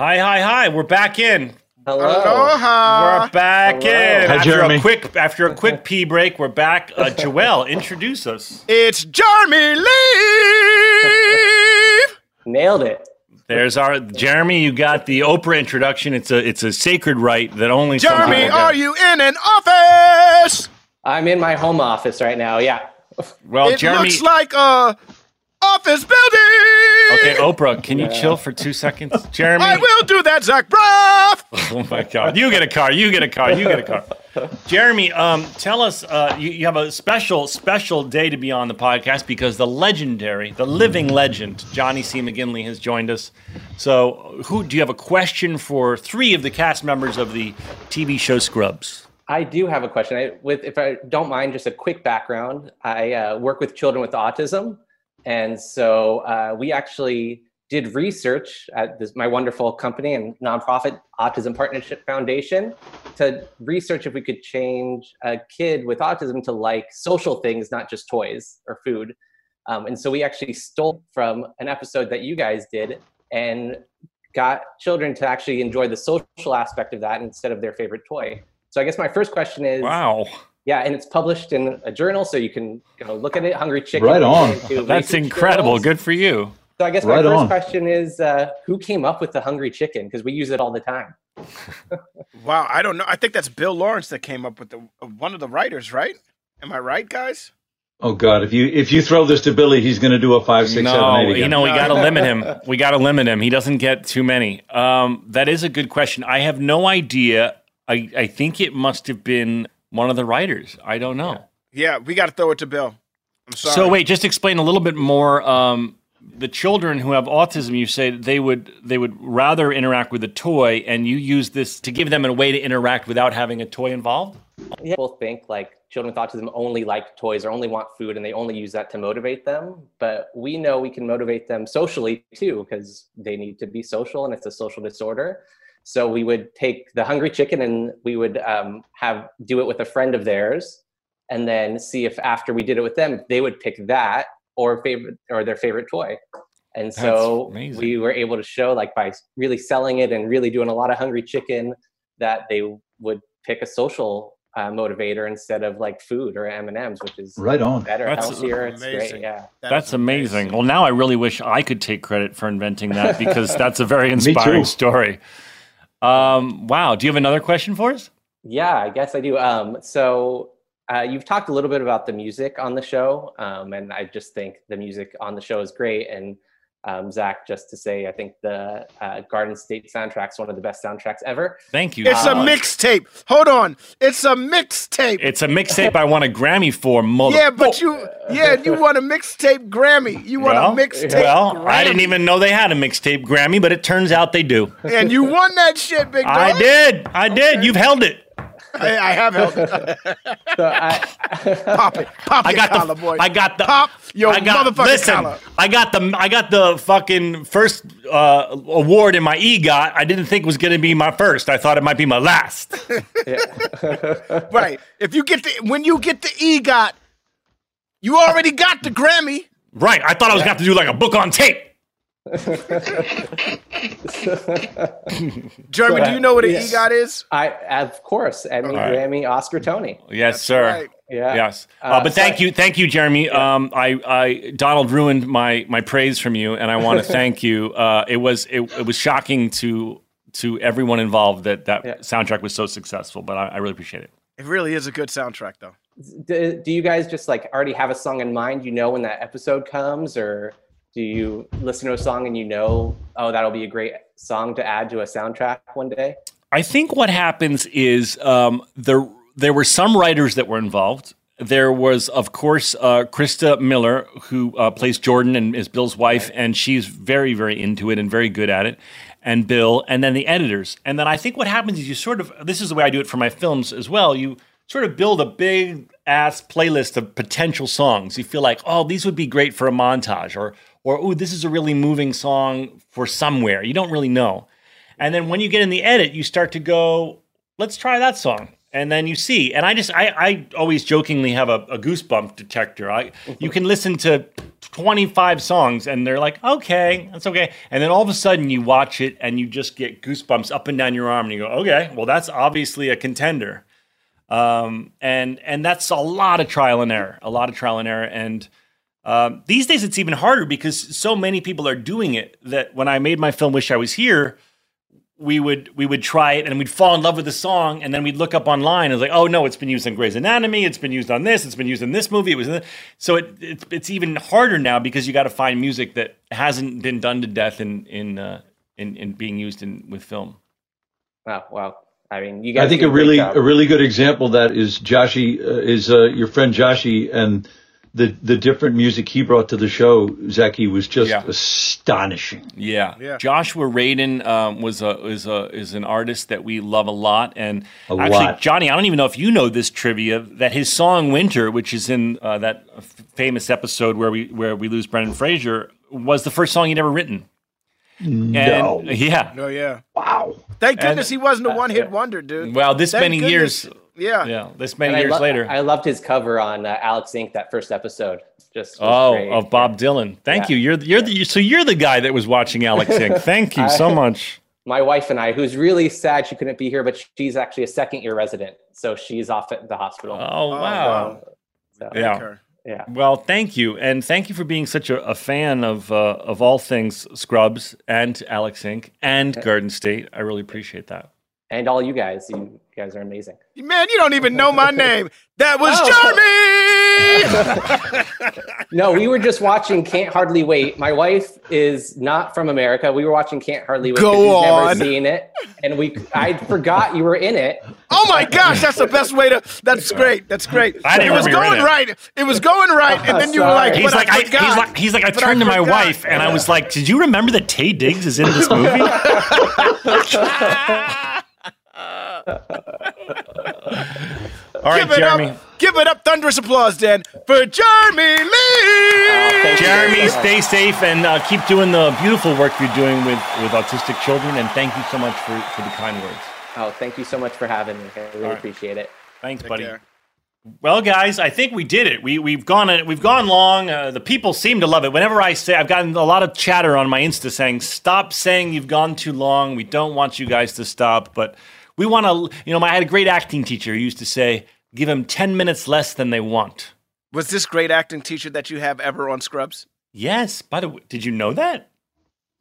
Hi, hi, hi. We're back in. Aloha. We're back in. Hi, after Jeremy. a quick after a quick pee break, we're back. Uh, Joelle, introduce us. It's Jeremy Lee. Nailed it. There's our Jeremy. You got the Oprah introduction. It's a it's a sacred right that only Jeremy, are you in an office? I'm in my home office right now. Yeah. Well, it Jeremy. looks like a office building. okay, Oprah, can you chill for two seconds, Jeremy? I will do that, Zach Braff. Oh my God! You get a car. You get a car. You get a car. Jeremy, um, tell us. Uh, you, you have a special, special day to be on the podcast because the legendary, the living legend, Johnny C. McGinley has joined us. So, who do you have a question for? Three of the cast members of the TV show Scrubs. I do have a question. I, with, if I don't mind, just a quick background. I uh, work with children with autism, and so uh, we actually did research at this, my wonderful company and nonprofit Autism Partnership Foundation to research if we could change a kid with autism to like social things, not just toys or food. Um, and so we actually stole from an episode that you guys did and got children to actually enjoy the social aspect of that instead of their favorite toy. So I guess my first question is Wow. yeah, and it's published in a journal, so you can go look at it. Hungry Chicken. Right on. That's incredible. journals. Good for you. So I guess my Right first on. question is, uh, who came up with the Hungry Chicken? Because we use it all the time. Wow, I don't know. I think that's Bill Lawrence that came up with the uh, one of the writers, right? Am I right, guys? Oh God, if you if you throw this to Billy, he's going to do a five, six, seven, no, eight you know, we got to limit him. We got to limit him. He doesn't get too many. Um, that is a good question. I have no idea. I, I think it must have been one of the writers. I don't know. Yeah, we got to throw it to Bill. I'm sorry. So wait, just explain a little bit more. Um, the children who have autism, you say they would they would rather interact with a toy, and you use this to give them a way to interact without having a toy involved. Yeah. People think like children with autism only like toys or only want food, and they only use that to motivate them. But we know we can motivate them socially too, because they need to be social, and it's a social disorder. So we would take the hungry chicken, and we would um, have do it with a friend of theirs, and then see if after we did it with them, they would pick that or favorite or their favorite toy. And so amazing. we were able to show like by really selling it and really doing a lot of hungry chicken that they would pick a social uh, motivator instead of like food or M and M's, which is Right on. better, That's healthier. It's great. amazing. Yeah. That's amazing. Well, now I really wish I could take credit for inventing that because that's a very inspiring story. Um, wow. Do you have another question for us? Yeah, I guess I do. Um, so uh, you've talked a little bit about the music on the show, um, and I just think the music on the show is great. And um, Zach, just to say, I think the uh, Garden State soundtrack's one of the best soundtracks ever. Thank you. It's so a mixtape. Hold on. It's a mixtape. It's a mixtape I won a Grammy for. Mother- Yeah, but you, yeah, you won a mixtape Grammy. You won well, a mixtape. well, Grammy. I didn't even know they had a mixtape Grammy, but it turns out they do. And you won that shit, big dog. I did. I did. You've held it. I, I have held it. pop it, pop I got collar, the. boy. I got the. pop your I got, motherfucking listen, collar. I got the. I got the fucking first uh, award in my EGOT. I didn't think was going to be my first. I thought it might be my last. right. If you get the when you get the EGOT, you already got the Grammy. Right. I thought I was going to have to do like a book on tape. Jeremy, do you know what an Yes. EGOT is? I, of course, Emmy, All right. Grammy, Oscar, Tony. Yes, sir. right. Yeah. Yes. Uh, Uh, but so- thank you, thank you, Jeremy. Um, I, I, Donald ruined my my praise from you, and I want to thank you. Uh, it was it, it was shocking to to everyone involved that that soundtrack was so successful. But I, I really appreciate it. It really is a good soundtrack, though. Do, do you guys just like already have a song in mind? You know when that episode comes, or do you listen to a song and you know, oh, that'll be a great song to add to a soundtrack one day? I think what happens is um, there there were some writers that were involved. There was, of course, uh, Christa Miller, who uh, plays Jordan and is Bill's wife, and she's very, very into it and very good at it. And Bill, and then the editors. And then I think what happens is you sort of this is the way I do it for my films as well. You sort of build a big ass playlist of potential songs. You feel like, oh, these would be great for a montage, or or oh, this is a really moving song for somewhere. You don't really know. And then when you get in the edit, you start to go, let's try that song. And then you see, and I just, I, I always jokingly have a, a goosebump detector. I, you can listen to 25 songs and they're like, okay, that's okay. And then all of a sudden you watch it and you just get goosebumps up and down your arm and you go, okay, well, that's obviously a contender. Um, and, and that's a lot of trial and error, a lot of trial and error. And, um, these days it's even harder because so many people are doing it that when I made my film Wish I Was Here, we would we would try it and we'd fall in love with the song and then we'd look up online and it's like oh no it's been used in Grey's Anatomy it's been used on this it's been used in this movie it was in this. so it, it's it's even harder now because you got to find music that hasn't been done to death in in uh, in, in being used in with film. Wow, wow. I mean, you guys. I think a really job. a really good example of that is Joshi uh, is uh, your friend Joshi and the the different music he brought to the show. Zaki was just Yeah. astonishing. Yeah. Yeah. Joshua Radin um, was a is a is an artist that we love a lot, and A actually, lot. Johnny, I don't even know if you know this trivia that his song "Winter," which is in uh, that f- famous episode where we where we lose Brendan Fraser, was the first song he'd ever written. No. And, yeah. Oh yeah. Wow. Thank And- goodness he wasn't a one-hit wonder, dude. Well, this Thank many goodness. years. Yeah. Yeah. This many And I years lo- later. I loved his cover on uh, Alex Inc. That first episode. Just Oh, great. of Bob Dylan. Thank Yeah. you. You're the- you're the so you're the guy that was watching Alex Inc. Thank you so much. my wife and I, who's really sad she couldn't be here, but she's actually a second year resident, so she's off at the hospital. Oh wow. So, Yeah. yeah. Well, thank you, and thank you for being such a, a fan of uh, of all things Scrubs and Alex Inc. and Garden State. I really appreciate that. And all you guys, you guys are amazing. Man, you don't even know my name. That was oh. Jeremy. No, we were just watching Can't Hardly Wait. My wife is not from America. We were watching Can't Hardly Wait. Go she's on. Never seen it, and we I forgot you were in it. Oh my gosh, that's the best way to. That's great. That's great. I didn't it was going it. right. It was going right, and then you were like, He's like, I I, he's like, he's like, I But turned to my wife and I was like, "Did you remember that Taye Diggs is in this movie?" All right, give it Jeremy. Up, give it up, thunderous applause, Dan, for Jeremy Lee. Jeremy, stay safe and uh, keep doing the beautiful work you're doing with, with autistic children. And thank you so much for, for the kind words. Oh, thank you so much for having me. I really right. appreciate it. Thanks, buddy. Well, guys, I think we did it. We we've gone we've gone long. Uh, the people seem to love it. Whenever I say, I've gotten a lot of chatter on my Insta saying, "Stop saying you've gone too long. We don't want you guys to stop." But we want to. You know, I had a great acting teacher who used to say, "Give them ten minutes less than they want." Was this great acting teacher that you have ever on Scrubs? Yes. By the way, did you know that,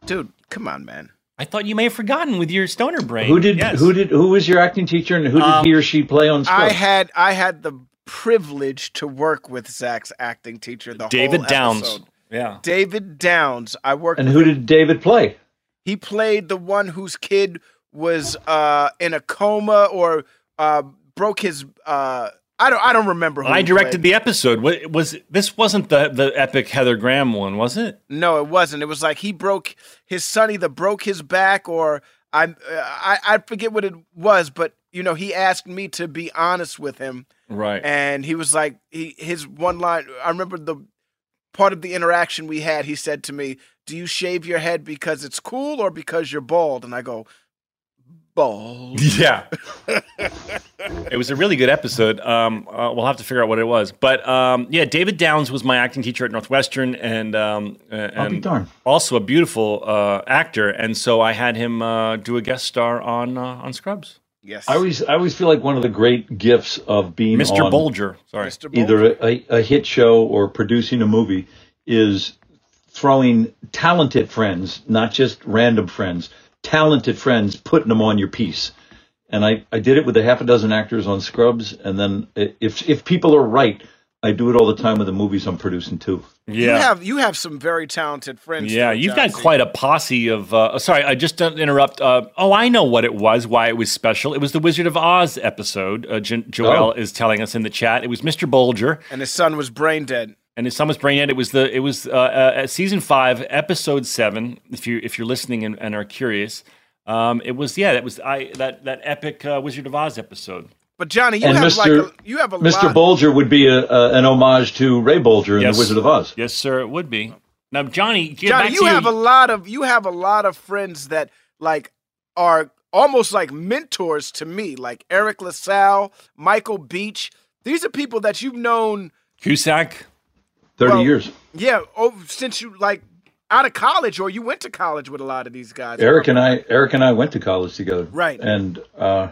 dude? Come on, man. I thought you may have forgotten with your stoner brain. Who did Yes. who did who was your acting teacher and who did Um, he or she play on Scrubs? I had I had the privilege to work with Zach's acting teacher. The David whole Downs. episode. Yeah. David Downs. I worked. And with who him. did David play? He played the one whose kid was uh, in a coma or uh, broke his. Uh, I don't. I don't remember. Who I directed played. the episode. What was this? Wasn't the the epic Heather Graham one? Was it? No, it wasn't. It was like he broke his son either broke his back or I I I forget what it was, but you know he asked me to be honest with him, Right. and he was like he his one line. I remember the part of the interaction we had. He said to me, "Do you shave your head because it's cool or because you're bald?" And I go, "Bald." Yeah. it was a really good episode. Um, uh, we'll have to figure out what it was, but um, yeah, David Downs was my acting teacher at Northwestern, and um, uh, I'll be and also a beautiful uh, actor, and so I had him uh, do a guest star on uh, on Scrubs. Yes. I always, I always feel like one of the great gifts of being Mr. on Bolger. Sorry. Mr. Bolger. either a, a hit show or producing a movie is throwing talented friends, not just random friends, talented friends, putting them on your piece. And I, I did it with a half a dozen actors on Scrubs, and then if if people are right, I do it all the time with the movies I'm producing too. Yeah, You have you have some very talented friends. Yeah, you've got quite a posse of. Uh, sorry, I just don't interrupt. Uh, oh, I know what it was. Why it was special. It was the Wizard of Oz episode. Uh, jo- Joel Oh. is telling us in the chat. It was Mr. Bolger, and his son was brain dead. And his son was brain dead. It was the. It was uh, uh, at season five, episode seven. If you if you're listening and, and are curious, um, it was yeah. That was I that that epic uh, Wizard of Oz episode. But Johnny, you and have Mr. like a, you have a Mr. lot. Bolger would be a, a, an homage to Ray Bolger in Yes. The Wizard of Oz. Yes, sir. It would be. Now, Johnny, get Johnny, back you to have a lot of you have a lot of friends that like are almost like mentors to me, like Eric LaSalle, Michael Beach. These are people that you've known, Cusack. Thirty Well, years. yeah, oh, since you like out of college or you went to college with a lot of these guys. Eric and I, Eric and I went to college together. Right. And uh,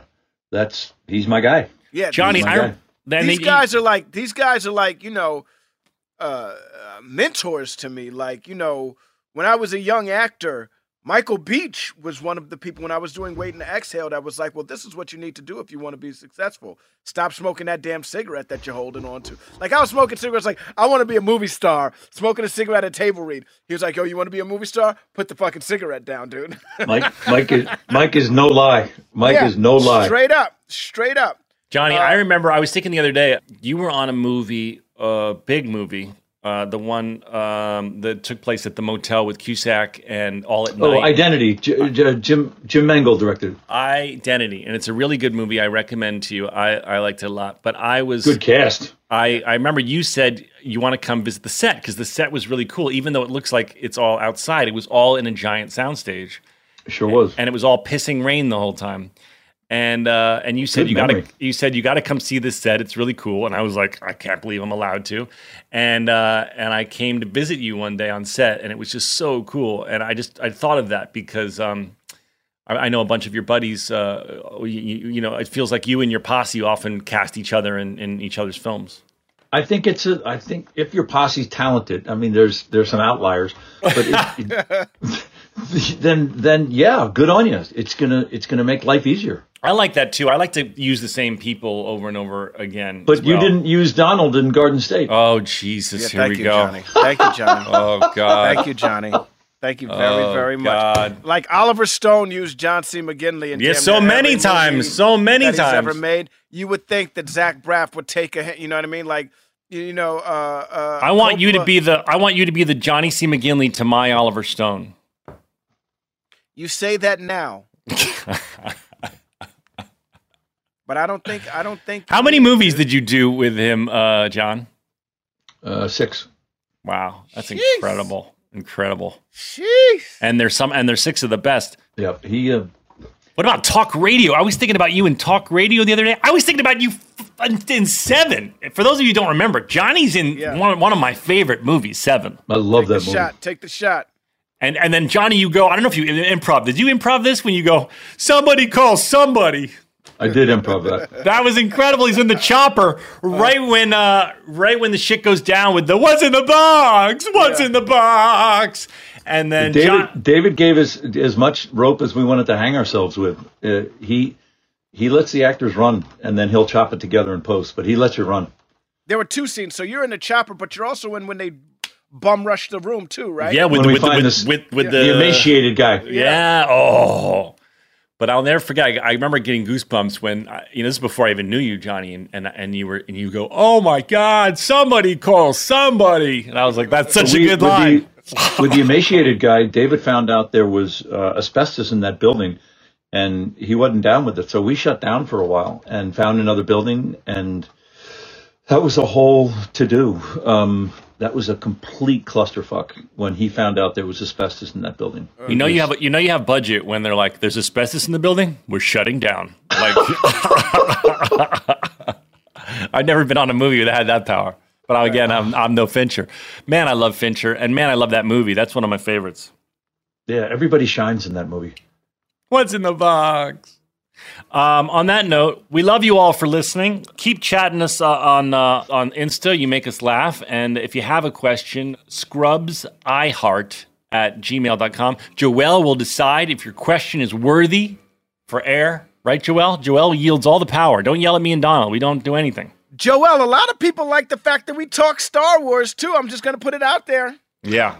that's he's my guy. Yeah, Johnny, these, I guy. then these they- guys are like these guys are like you know uh, uh, mentors to me. Like you know, when I was a young actor, Michael Beach was one of the people when I was doing Waiting to Exhale that was like, well, this is what you need to do if you want to be successful. Stop smoking that damn cigarette that you're holding on to. Like I was smoking cigarettes, like I want to be a movie star. Smoking a cigarette at a table read. He was like, yo, you want to be a movie star? Put the fucking cigarette down, dude. Mike, Mike is Mike is no lie. Mike Yeah, is no lie. Straight up, straight up. Johnny, Uh, I remember I was thinking the other day, you were on a movie, a big movie, uh, the one um, that took place at the motel with Cusack and All at Night. Oh, Identity. J- J- Jim Jim Mangold directed. Identity, and it's a really good movie. I recommend to you. I, I liked it a lot. But I was Good cast. I, I remember you said you want to come visit the set because the set was really cool. Even though it looks like it's all outside, it was all in a giant soundstage. Sure was. and it was all pissing rain the whole time. And uh, and you said Good you got to you said you got to come see this set. It's really cool. And I was like, I can't believe I'm allowed to. And uh, and I came to visit you one day on set, and it was just so cool. And I just I thought of that because um, I, I know a bunch of your buddies. Uh, you, you you know, it feels like you and your posse often cast each other in, in each other's films. I think it's a. I think if your posse's talented, I mean, there's there's some outliers, but it, it- then then yeah, good on you. It's gonna it's gonna make life easier. I like that too. I like to use the same people over and over again. But as you didn't use Donald in Garden State. Oh Jesus! Yeah, here we you, go. Johnny. Thank you, Johnny. Oh God! Thank you, Johnny. Thank you very, Oh, very much. God. Like Oliver Stone used John C. McGinley in Yes, damn so many times, so many that he's ever made. You would think that Zach Braff would take a, hit, you know what I mean? Like, you you know, uh, uh, I want you to be the I want you to be the Johnny C. McGinley to my Oliver Stone. You say that now, but I don't think. I don't think. How many movies did you do with him, uh, John? Uh, six. Wow, that's Jeez. incredible, incredible. Jeez. And there's some, and there's six of the best. Yep. He. Uh, What about talk radio? I was thinking about you in talk radio the other day. I was thinking about you f- in Seven. For those of you who don't remember, Johnny's in Yeah. one, one of my favorite movies, Seven. I love Take the that movie. shot. Take the shot. And and then Johnny, you go. I don't know if you improv. Did you improv this when you go? Somebody call somebody. I did improv that. That was incredible. He's in the chopper right when uh right when the shit goes down with the what's in the box? What's in the box? And then David John David gave us as much rope as we wanted to hang ourselves with. Uh, he he lets the actors run, and then he'll chop it together in post. But he lets you run. There were two scenes. So you're in the chopper, but you're also in when they bum rush the room too, right? Yeah, with the, with, the, find with, this- with, with the emaciated guy. Yeah. Oh. But I'll never forget. I, I remember getting goosebumps when I, you know this is before I even knew you, Johnny, and, and and you were and you go, "Oh my God, somebody call somebody!" And I was like, "That's such We- a good with line." The, with the emaciated guy, David found out there was uh, asbestos in that building, and he wasn't down with it. So we shut down for a while and found another building, and that was a whole to do. Um, that was a complete clusterfuck when he found out there was asbestos in that building. You know you have you know you have budget when they're like, "There's asbestos in the building. We're shutting down." Like, I've never been on a movie that had that power. But again, I'm I'm no Fincher. Man, I love Fincher, and man, I love that movie. That's one of my favorites. Yeah, everybody shines in that movie. What's in the box? Um, on that note, we love you all for listening. Keep chatting us uh, on uh, on Insta. You make us laugh. And if you have a question, scrubs scrubsiheart at gmail.com. Joelle will decide if your question is worthy for air. Right, Joelle? Joelle yields all the power. Don't yell at me and Donald. We don't do anything. Joelle, a lot of people like the fact that we talk Star Wars too. I'm just gonna put it out there. Yeah.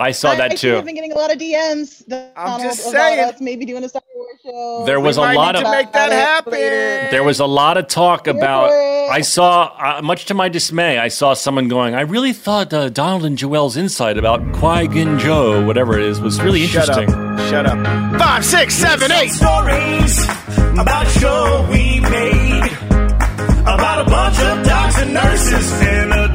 I saw I that actually too. have been getting a lot of DMs. Donald, just about saying. us maybe doing a Star Wars show. There was a might lot need of to make that happen. There was a lot of talk about. I saw, uh, much to my dismay, I saw someone going. I really thought uh, Donald and Joelle's insight about Qui Gon Joe, whatever it is, was really interesting. Shut up. interesting. Shut up. Five, six, seven, eight. Stories about a show we made. About a bunch of docs and nurses and a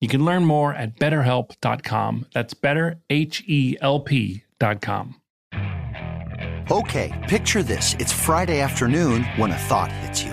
You can learn more at betterhelp.com. That's better, H E L P.com. Okay, picture this. It's Friday afternoon when a thought hits you.